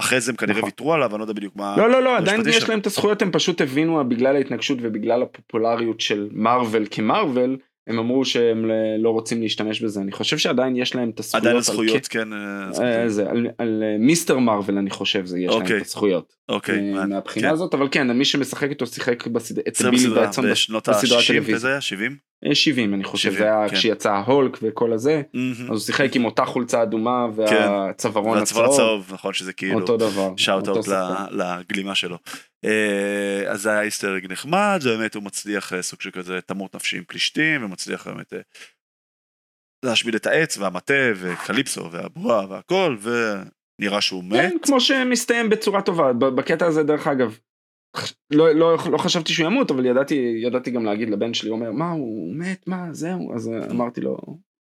אחרי זה הם כנראה נכון. ויתרו עליו, אני לא יודע בדיוק מה... לא לא לא עדיין יש. להם את הזכויות הם פשוט הבינו בגלל ההתנגשות ובגלל הפופולריות של מארוול כמארוול הם אמרו שהם לא רוצים להשתמש בזה אני חושב שעדיין יש להם את הזכויות. עדיין על הזכויות, ק- כן. אה, אה. זה, על, על אה, מיסטר מארוול אני חושב זה יש להם אוקיי. את הזכויות. אוקיי, מעניין. מהבחינה כן. הזאת אבל כן מי שמשחק איתו שיחק בסד... אצל בילי בסדרה, בטסון בשנות בסדרת ה-60 טלוויזיה. וזה היה? 70? אה, 70 אני חושב 70, זה היה כן. כשיצא ההולק וכל הזה אז הוא שיחק עם אותה חולצה אדומה והצווארון והצוואר הצהוב נכון שזה כאילו אותו דבר. שאוט אאוט. לגלימה שלו. אה, אז זה היה איסטר אג נחמד, ובאמת הוא מצליח אה, סוג של כזה תמות נפשי עם פלישתים, ומצליח באמת אה, להשמיד את העץ והמטה וקליפסו והבועה והכל, ונראה שהוא מת. כן, כמו שמסתיים בצורה טובה בקטע הזה דרך אגב. לא, לא, לא חשבתי שהוא ימות אבל ידעתי ידעתי גם להגיד לבן שלי אומר מה הוא מת מה זהו אז אמרתי לו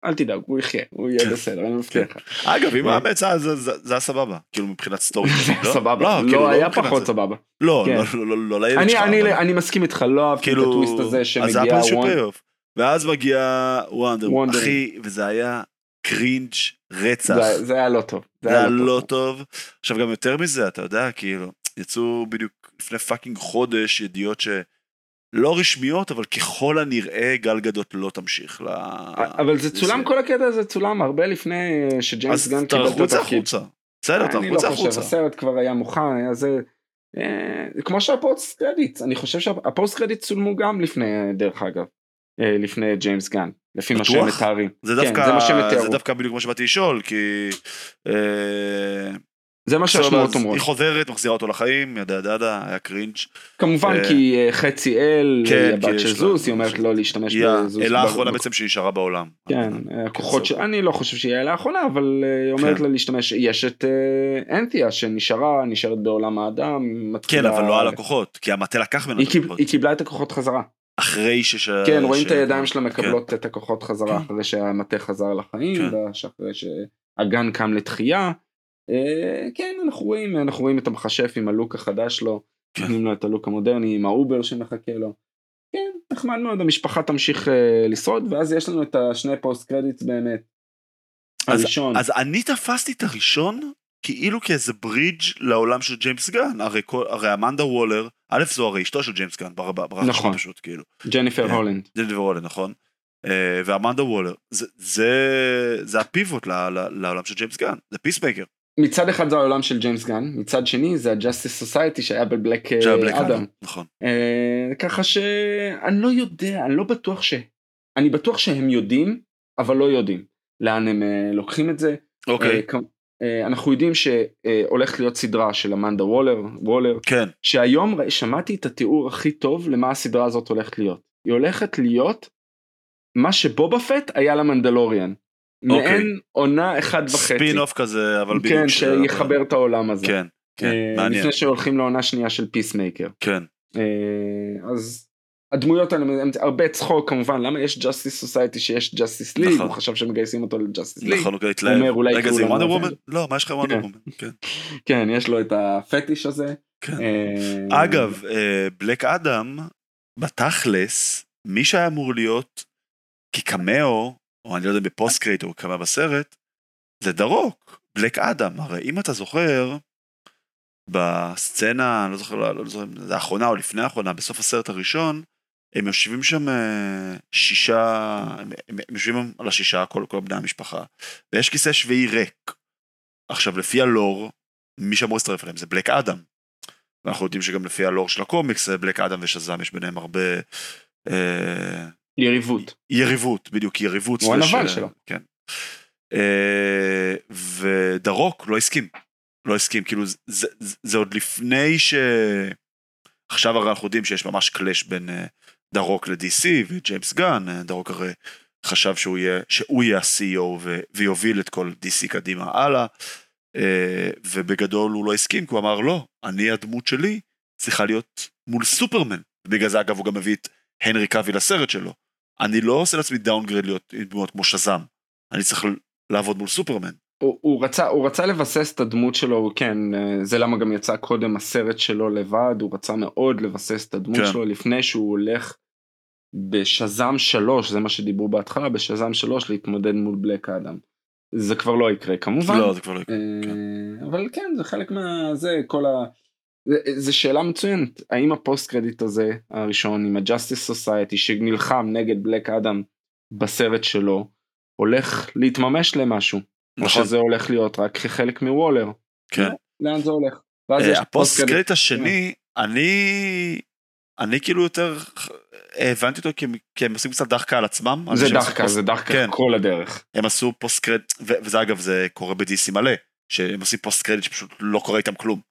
אל תדאג הוא יחיה הוא יהיה כן. בסדר אני מבטיח לך. אגב, אם הוא אה. מת, זה- היה סבבה, כאילו מבחינת story. היה סבבה כאילו, לא היה פחות. סבבה. לא, כן. לא, לא, לא, לא לילד אני שלך. מסכים איתך לא אהבתי את כאילו, הטוויסט הזה אז זה היה שמגיע payoff. ואז מגיע וונדר. אחי, וזה היה cringe רצח. זה- היה לא טוב. זה היה לא טוב. עכשיו גם יותר מזה, אתה יודע, כאילו, יצאו בדיוק לפני fucking חודש ידיעות שלא רשמיות, אבל ככל הנראה גל גדות לא תמשיך ל... אבל זה צולם כל הקטע הזה צולם הרבה לפני שג'יימס אז גן קיבל את תרחוץ התפקיד. החוצה. בסדר, אני תרחוץ לא חושב, החוצה. הסרט כבר היה מוכן, היה זה... אה, כמו שה post credit, אני חושב שה post credit צולמו גם לפני, דרך אגב, אה, לפני ג'יימס גן, לפי מה שהם? מתארים. זה כן, זה מה שהם זה תיארו. דווקא בדיוק מה שבאתי לשאול, כי... אה, זה מה שהשמועות אומרות. היא חוזרת, מחזירה אותו לחיים, yada yada yada, היה cringe. כמובן אה, כי אה, חצי אל, כן, היא כי הבת של זוס, היא אומרת לא להשתמש היא בזוס. האלה ב- האחרונה בעצם שנשארה בעולם. כן, הכוחות של... קיצור. אני לא חושב שהיא האלה האחרונה, אבל אה, היא אומרת כן. לה להשתמש, יש את אה, אנתיה שנשארה, נשארת בעולם האדם. כן, אבל לא על הכוחות, כי המטה לקח ממנו היא את הכוחות. היא קיבלה את הכוחות חזרה. אחרי שש... כן, רואים ש- את הידיים שלה כן. מקבלות את הכוחות חזרה. אחרי שהמטה חזר לחיים. ואחרי שהגן קם לתחייה. אה, כן, אנחנו רואים, אנחנו רואים את המכשף עם הלוק החדש שלו, כן. נותנים לו את הלוק המודרני עם האובר שמחכה לו. כן, נחמד מאוד, המשפחה תמשיך אה, לשרוד, ואז יש לנו את השני post credits באמת. אז- הראשון, אז אני תפסתי את הראשון כאילו כאיזה ברידג' לעולם של ג'יימס גן, הרי, כל- הרי אמנדה וולר, א' זו הרי אשתו של ג'יימס גן, ברח ברח נכון. פשוט כאילו, ג'ניפר כן. הולנד. ג'ניפר וולר נכון, אה, ואמנדה וולר, זה, זה, זה ה pivot לעולם של ג'יימס גן, זה פיסמייקר, מצד אחד זה העולם של ג'יימס גן, מצד שני זה ה-Justice Society שהיה בבלק אה, אדם. נכון, אה, ככה שאני לא יודע, אני לא בטוח ש... אני בטוח שהם יודעים, אבל לא יודעים לאן הם אה, לוקחים את זה. אוקיי, אה, אה, אנחנו יודעים שהולכת להיות סדרה של אמנדה וולר, וולר, כן, שהיום שמעתי את התיאור הכי טוב למה הסדרה הזאת הולכת להיות. היא הולכת להיות מה שבובה פט היה למנדלוריאן. אוקיי. מעין עונה אחד וחצי. ספין אוף כזה, אבל בדיוק, כן, שיחבר את העולם הזה. כן, כן, אה, מעניין, לפני שהולכים לעונה שנייה של פיסמייקר. כן, אה, אז הדמויות האלה הרבה צחוק כמובן למה יש Justice Society שיש Justice League נכון. הוא חשב שמגייסים אותו ל-Justice League. נכון, הוא כזה הוא אומר, התלהב, אולי רגע זה וונדר וומן? לא, מה יש לך וונדר כן. וומן? כן. כן יש לו את הפטיש הזה. כן. אה, אגב, בלק אדם, בתכלס, מי שהיה אמור להיות כקמאו, או אני לא יודע ב post credit או קמאו בסרט, זה דה רוק, בלק אדם. הרי אם אתה זוכר, בסצנה, אני לא זוכר, לא, לא זוכר, אם זה האחרונה או לפני האחרונה, בסוף הסרט הראשון, הם יושבים שם אה, שישה, הם, הם יושבים על השישה, כל, כל בני המשפחה, ויש כיסא שביעי ריק. עכשיו, לפי הלור, מי שאמור להצטרף אליהם זה בלק אדם. ואנחנו יודעים שגם לפי הלור של הקומיקס, בלק אדם ושזאם יש ביניהם הרבה אה, יריבות. יריבות, בדיוק, יריבות. הוא הנבל אה, שלו. כן. אה, ודה רוק לא הסכים. לא הסכים, כאילו זה, זה, זה עוד לפני ש... עכשיו הרי אנחנו יודעים שיש ממש clash בין אה, דה רוק ל-DC וג'יימס גן, דה רוק הרי חשב שהוא יהיה, שהוא יהיה ה-CEO ו- ויוביל את כל DC קדימה הלאה, אה, ובגדול הוא לא הסכים, כי הוא אמר לא, אני הדמות שלי צריכה להיות מול סופרמן. בגלל זה אגב הוא גם מביא את הנרי קאבי לסרט שלו. אני לא עושה לעצמי דאונגרד להיות דמות כמו שזאם, אני צריך לעבוד מול סופרמן. הוא, הוא, רצה, הוא רצה לבסס את הדמות שלו, כן, אה, זה למה גם יצא קודם הסרט שלו לבד, הוא רצה מאוד לבסס את הדמות כן. שלו לפני שהוא הולך בשזאם 3, זה מה שדיברו בהתחלה, בשזאם 3 להתמודד מול בלק אדם. זה כבר לא יקרה כמובן. לא, זה כבר לא יקרה. כן. אה, אבל כן, זה חלק מה... זה כל ה... זו שאלה מצוינת, האם ה post credit הזה הראשון עם ה-Justice Society שנלחם נגד בלק אדם בסרט שלו, הולך להתממש למשהו. נכון. או שזה הולך להיות רק כחלק מוולר. כן. לאן זה הולך? אה, ה post credit השני, אני... אני כאילו יותר הבנתי אותו כי הם עושים קצת דחקה על עצמם. זה דחקה, זה דחקה כן. כל הדרך. הם עשו post credit, וזה אגב זה קורה ב-DC מלא, שהם עושים post credit שפשוט לא קורה איתם כלום.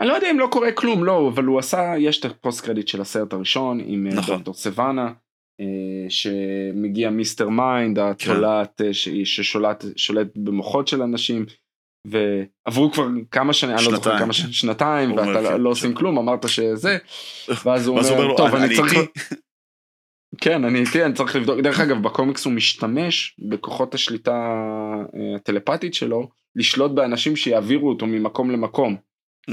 אני לא יודע אם לא קורה כלום, לא, אבל הוא עשה, יש את ה post credit של הסרט הראשון עם אה, נכון. דוקטור סיוואנה, אה, שמגיע מיסטר מיינד, התולעת כן. ששולט במוחות של אנשים. ועברו כבר כמה שנים, אני לא זוכר כמה שנים, שנתיים, ואתה לא, לא עושים כלום, אמרת שזה, ואז הוא אומר, טוב, אני צריך... כן, אני איתי, אני צריך לבדוק, דרך אגב, בקומיקס הוא משתמש בכוחות השליטה אה, הטלפתית שלו, לשלוט באנשים שיעבירו אותו ממקום למקום.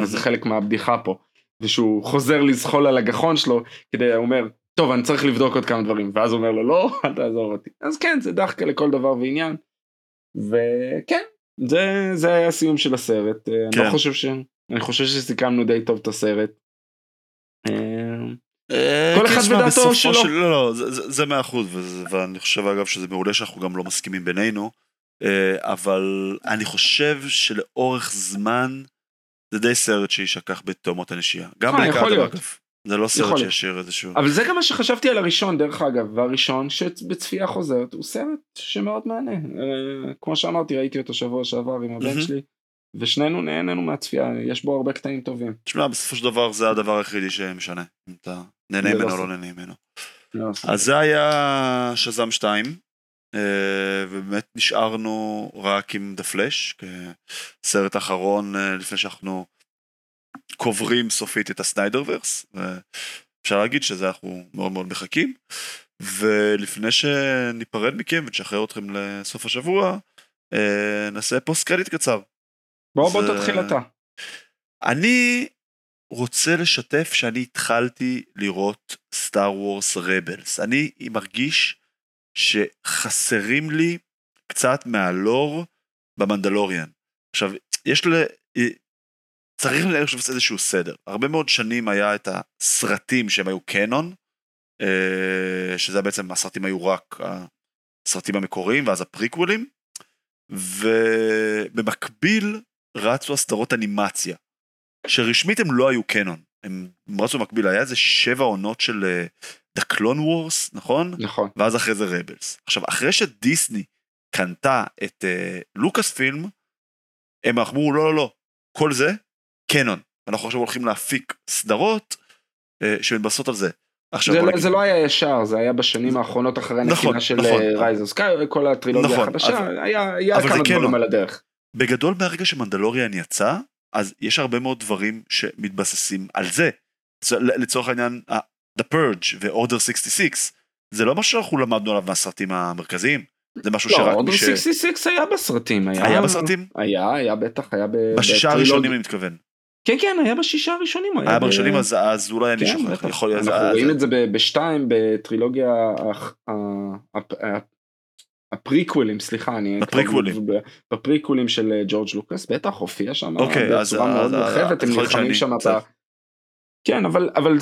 אז זה חלק מהבדיחה פה. ושהוא חוזר לזחול על הגחון שלו, כדי, הוא אומר, טוב, אני צריך לבדוק עוד כמה דברים, ואז הוא אומר לו, לא, אל תעזור אותי. אז כן, זה דחקה לכל דבר ועניין. וכן, זה זה היה הסיום של הסרט כן. אני לא כן. חושב ש... אני חושב שסיכמנו די טוב את הסרט. אה, אה, כל אחד בדעתו שלו. של... לא, לא, זה, זה מאה אחוז, ואני חושב אגב שזה מעולה שאנחנו גם לא מסכימים בינינו, אבל אני חושב שלאורך זמן זה די סרט שישכח בתאומות הנשייה. גם בלק אדם אגב. זה לא סרט שישאיר איזשהו... אבל זה גם מה שחשבתי על הראשון דרך אגב, והראשון שבצפייה חוזרת הוא סרט שמאוד מענה. אה, כמו שאמרתי ראיתי אותו שבוע שעבר עם הבן שלי, ושנינו נהנינו מהצפייה, יש בו הרבה קטעים טובים. תשמע בסופו של דבר זה הדבר היחידי שמשנה, אם אתה נהנה ממנו או לא נהנה ממנו. לא אז זה היה שזם 2, אה, ובאמת נשארנו רק עם דה פלאש, כסרט אחרון אה, לפני שאנחנו קוברים סופית את הסניידרברס, ואפשר להגיד שזה אנחנו מאוד מאוד מחכים. ולפני שניפרד מכם ונשחרר אתכם לסוף השבוע, אה, נעשה פוסט קרדיט קצר. בוא בוא תתחיל אתה. אני רוצה לשתף שאני התחלתי לראות סטאר וורס רבלס. אני מרגיש שחסרים לי קצת מהלור במנדלוריאן. עכשיו, יש ל... צריך אני חושב איזשהו סדר. הרבה מאוד שנים היה את הסרטים שהם היו קנון, אה, שזה בעצם הסרטים היו רק הסרטים המקוריים ואז הפריקוולים, ובמקביל רצו הסדרות אנימציה, שרשמית הם לא היו קנון, הם רצו במקביל, היה איזה שבע עונות של The Clone Wars, נכון? נכון. ואז אחרי זה רבלס. עכשיו, אחרי שדיסני קנתה את לוקאס uh, פילם, הם אמרו לא לא לא, כל זה קנון. אנחנו עכשיו הולכים להפיק סדרות uh, שמתבססות על זה. עכשיו זה, לא, זה לא היה ישר זה היה בשנים האחרונות אחרי הקנייה נכון, של נכון. Rise of Sky כל הטרילוגיה נכון, החדשה אז, היה, היה כמה דברים על הדרך. בגדול מהרגע שמנדלוריאן יצא אז יש הרבה מאוד דברים שמתבססים על זה. לצורך העניין The Purge ו-Order 66 זה לא מה שאנחנו למדנו עליו מהסרטים המרכזיים. זה משהו לא, שרק מי ש... לא, Order 66 היה בסרטים. היה, היה בסרטים? היה, היה בטח, היה ב... בשישה הראשונים אני מתכוון. כן כן היה בשישה הראשונים. היה בראשונים אז, אז אולי אני כן, שוכח. יכול להיות. אנחנו רואים את זה בשתיים בטרילוגיה הפריקוולים סליחה אני הפריקוולים בפריקוולים של אה, ג'ורג' לוקאס בטח הופיע שם אוקיי, בצורה מאוד מורחבת הם נלחמים שם כן אבל אבל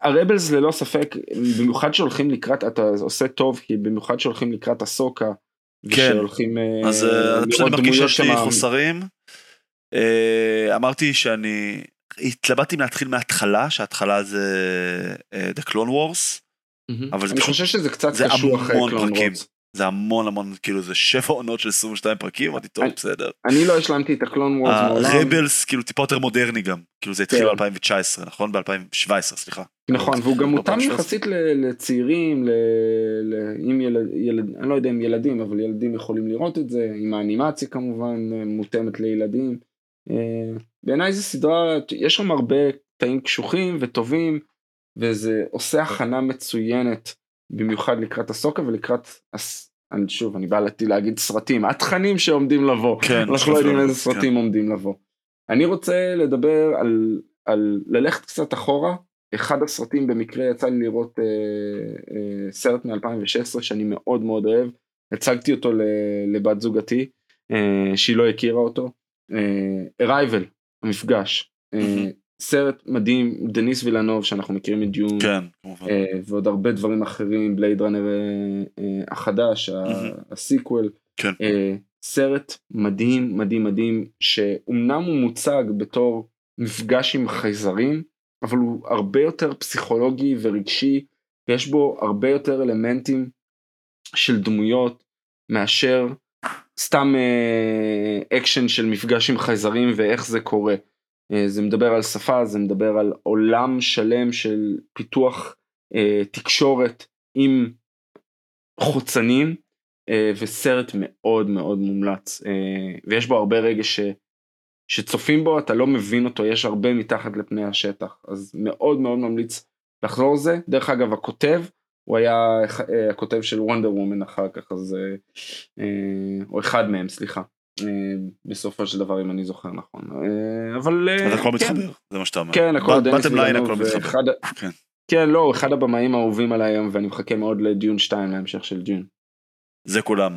הרבלס ללא ספק במיוחד שהולכים לקראת אתה עושה טוב כי במיוחד שהולכים לקראת הסוקה. כן. ושהולכים אה, אז אני פשוט מרגיש שיש לי חוסרים. אה, אמרתי שאני התלבטתי להתחיל מההתחלה שההתחלה זה The Clone Wars. אבל אני חושב שזה קצת קשור אחרי קלון וורס. זה המון המון, כאילו זה שבע עונות של 22 פרקים, אמרתי, טוב, בסדר. אני לא השלמתי את הקלון וורס מעולם. הרבלס, כאילו טיפה יותר מודרני גם, כאילו זה התחיל כן. ב-2019, נכון? ב-2017, סליחה. נכון, והוא גם לא מותאם 2017. יחסית לצעירים. עם ילד... אני לא יודע אם ילדים, אבל ילדים יכולים לראות את זה, עם האנימציה כמובן, אה, מותאמת לילדים. אה, בעיניי זו סדרה, יש שם הרבה קטעים קשוחים וטובים, וזה עושה הכנה מצוינת, במיוחד לקראת הסוקה ולקראת. אני, שוב, אני בא להתי- להגיד סרטים, התכנים שעומדים לבוא, כן, אנחנו לא יודעים כן. איזה סרטים עומדים לבוא. אני רוצה לדבר על, על ללכת קצת אחורה, אחד הסרטים במקרה יצא לי לראות אה, אה, סרט מ-2016 שאני מאוד מאוד אוהב, הצגתי אותו ל- לבת זוגתי אה, שהיא לא הכירה אותו, אה, Arrival, המפגש, אה. סרט מדהים, דניס וילנוב שאנחנו מכירים את דיון, כן, כמובן. אה, ועוד הרבה דברים אחרים, בלייד ראנר אה, אה, החדש, מהמם. הסיקוול, כן. סרט מדהים מדהים מדהים שאומנם הוא מוצג בתור מפגש עם חייזרים אבל הוא הרבה יותר פסיכולוגי ורגשי ויש בו הרבה יותר אלמנטים של דמויות מאשר סתם אקשן של מפגש עם חייזרים ואיך זה קורה. אה, זה מדבר על שפה, זה מדבר על עולם שלם של פיתוח אה, תקשורת עם חוצנים אה, וסרט מאוד מאוד מומלץ ויש בו הרבה רגש ש, שצופים בו אתה לא מבין אותו יש הרבה מתחת לפני השטח אז מאוד מאוד ממליץ לחזור לזה דרך אגב הכותב הוא היה הכותב של וונדר וומן אחר כך אז או אחד מהם סליחה בסופו של דבר אם אני זוכר נכון אה, אבל אה, אז הכל כן, מתחבר, זה מה שאתה אומר. כן הכל בטם ליין הכל מתחבר. כן. כן לא אחד הבמאים האהובים עליי היום ואני מחכה מאוד לדיון 2 להמשך של דיון. זה כולם.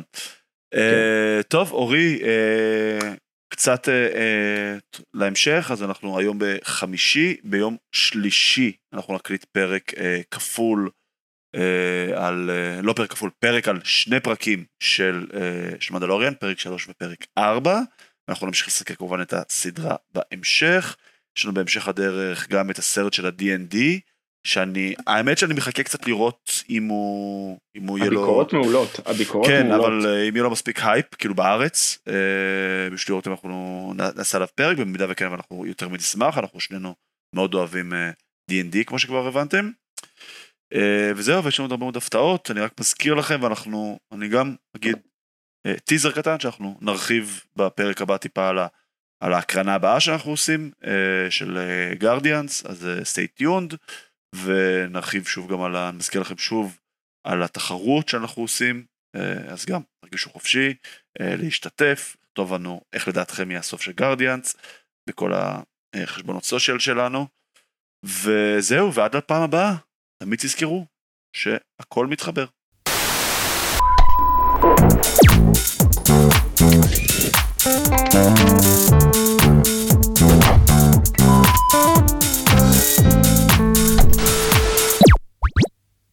כן. אה, טוב, אורי, אה, קצת אה, אה, להמשך, אז אנחנו היום בחמישי, ביום שלישי אנחנו נקליט פרק אה, כפול אה, על, אה, לא פרק כפול, פרק על שני פרקים של, אה, של מנדלוריאן, פרק 3 ופרק 4. אנחנו נמשיך לסקר כמובן את הסדרה בהמשך. יש לנו בהמשך הדרך גם את הסרט של ה-D&D, שאני, האמת שאני מחכה קצת לראות אם הוא, אם הוא יהיה לו... הביקורות מעולות הביקורות כן, מעולות. אבל אה, אם יהיה לו מספיק הייפ, כאילו בארץ, אה, בשביל לראות אם אנחנו נעשה עליו פרק, במידה וכן אנחנו יותר מנשמח, אנחנו שנינו מאוד אוהבים אה, D&D כמו שכבר הבנתם. אה, וזהו, ויש לנו עוד הרבה מאוד הפתעות, אני רק מזכיר לכם, ואנחנו, אני גם אגיד אה, טיזר קטן שאנחנו נרחיב בפרק הבא טיפה על, ה, על ההקרנה הבאה שאנחנו עושים, אה, של גרדיאנס, אז אה, stay tuned, ונרחיב שוב גם על, ה- נזכיר לכם שוב על התחרות שאנחנו עושים, אה, אז גם תרגישו חופשי אה, להשתתף, לכתוב לנו איך לדעתכם יהיה הסוף של גרדיאנס בכל החשבונות סושיאל שלנו, וזהו, ועד לפעם הבאה, תמיד תזכרו שהכל מתחבר. Thank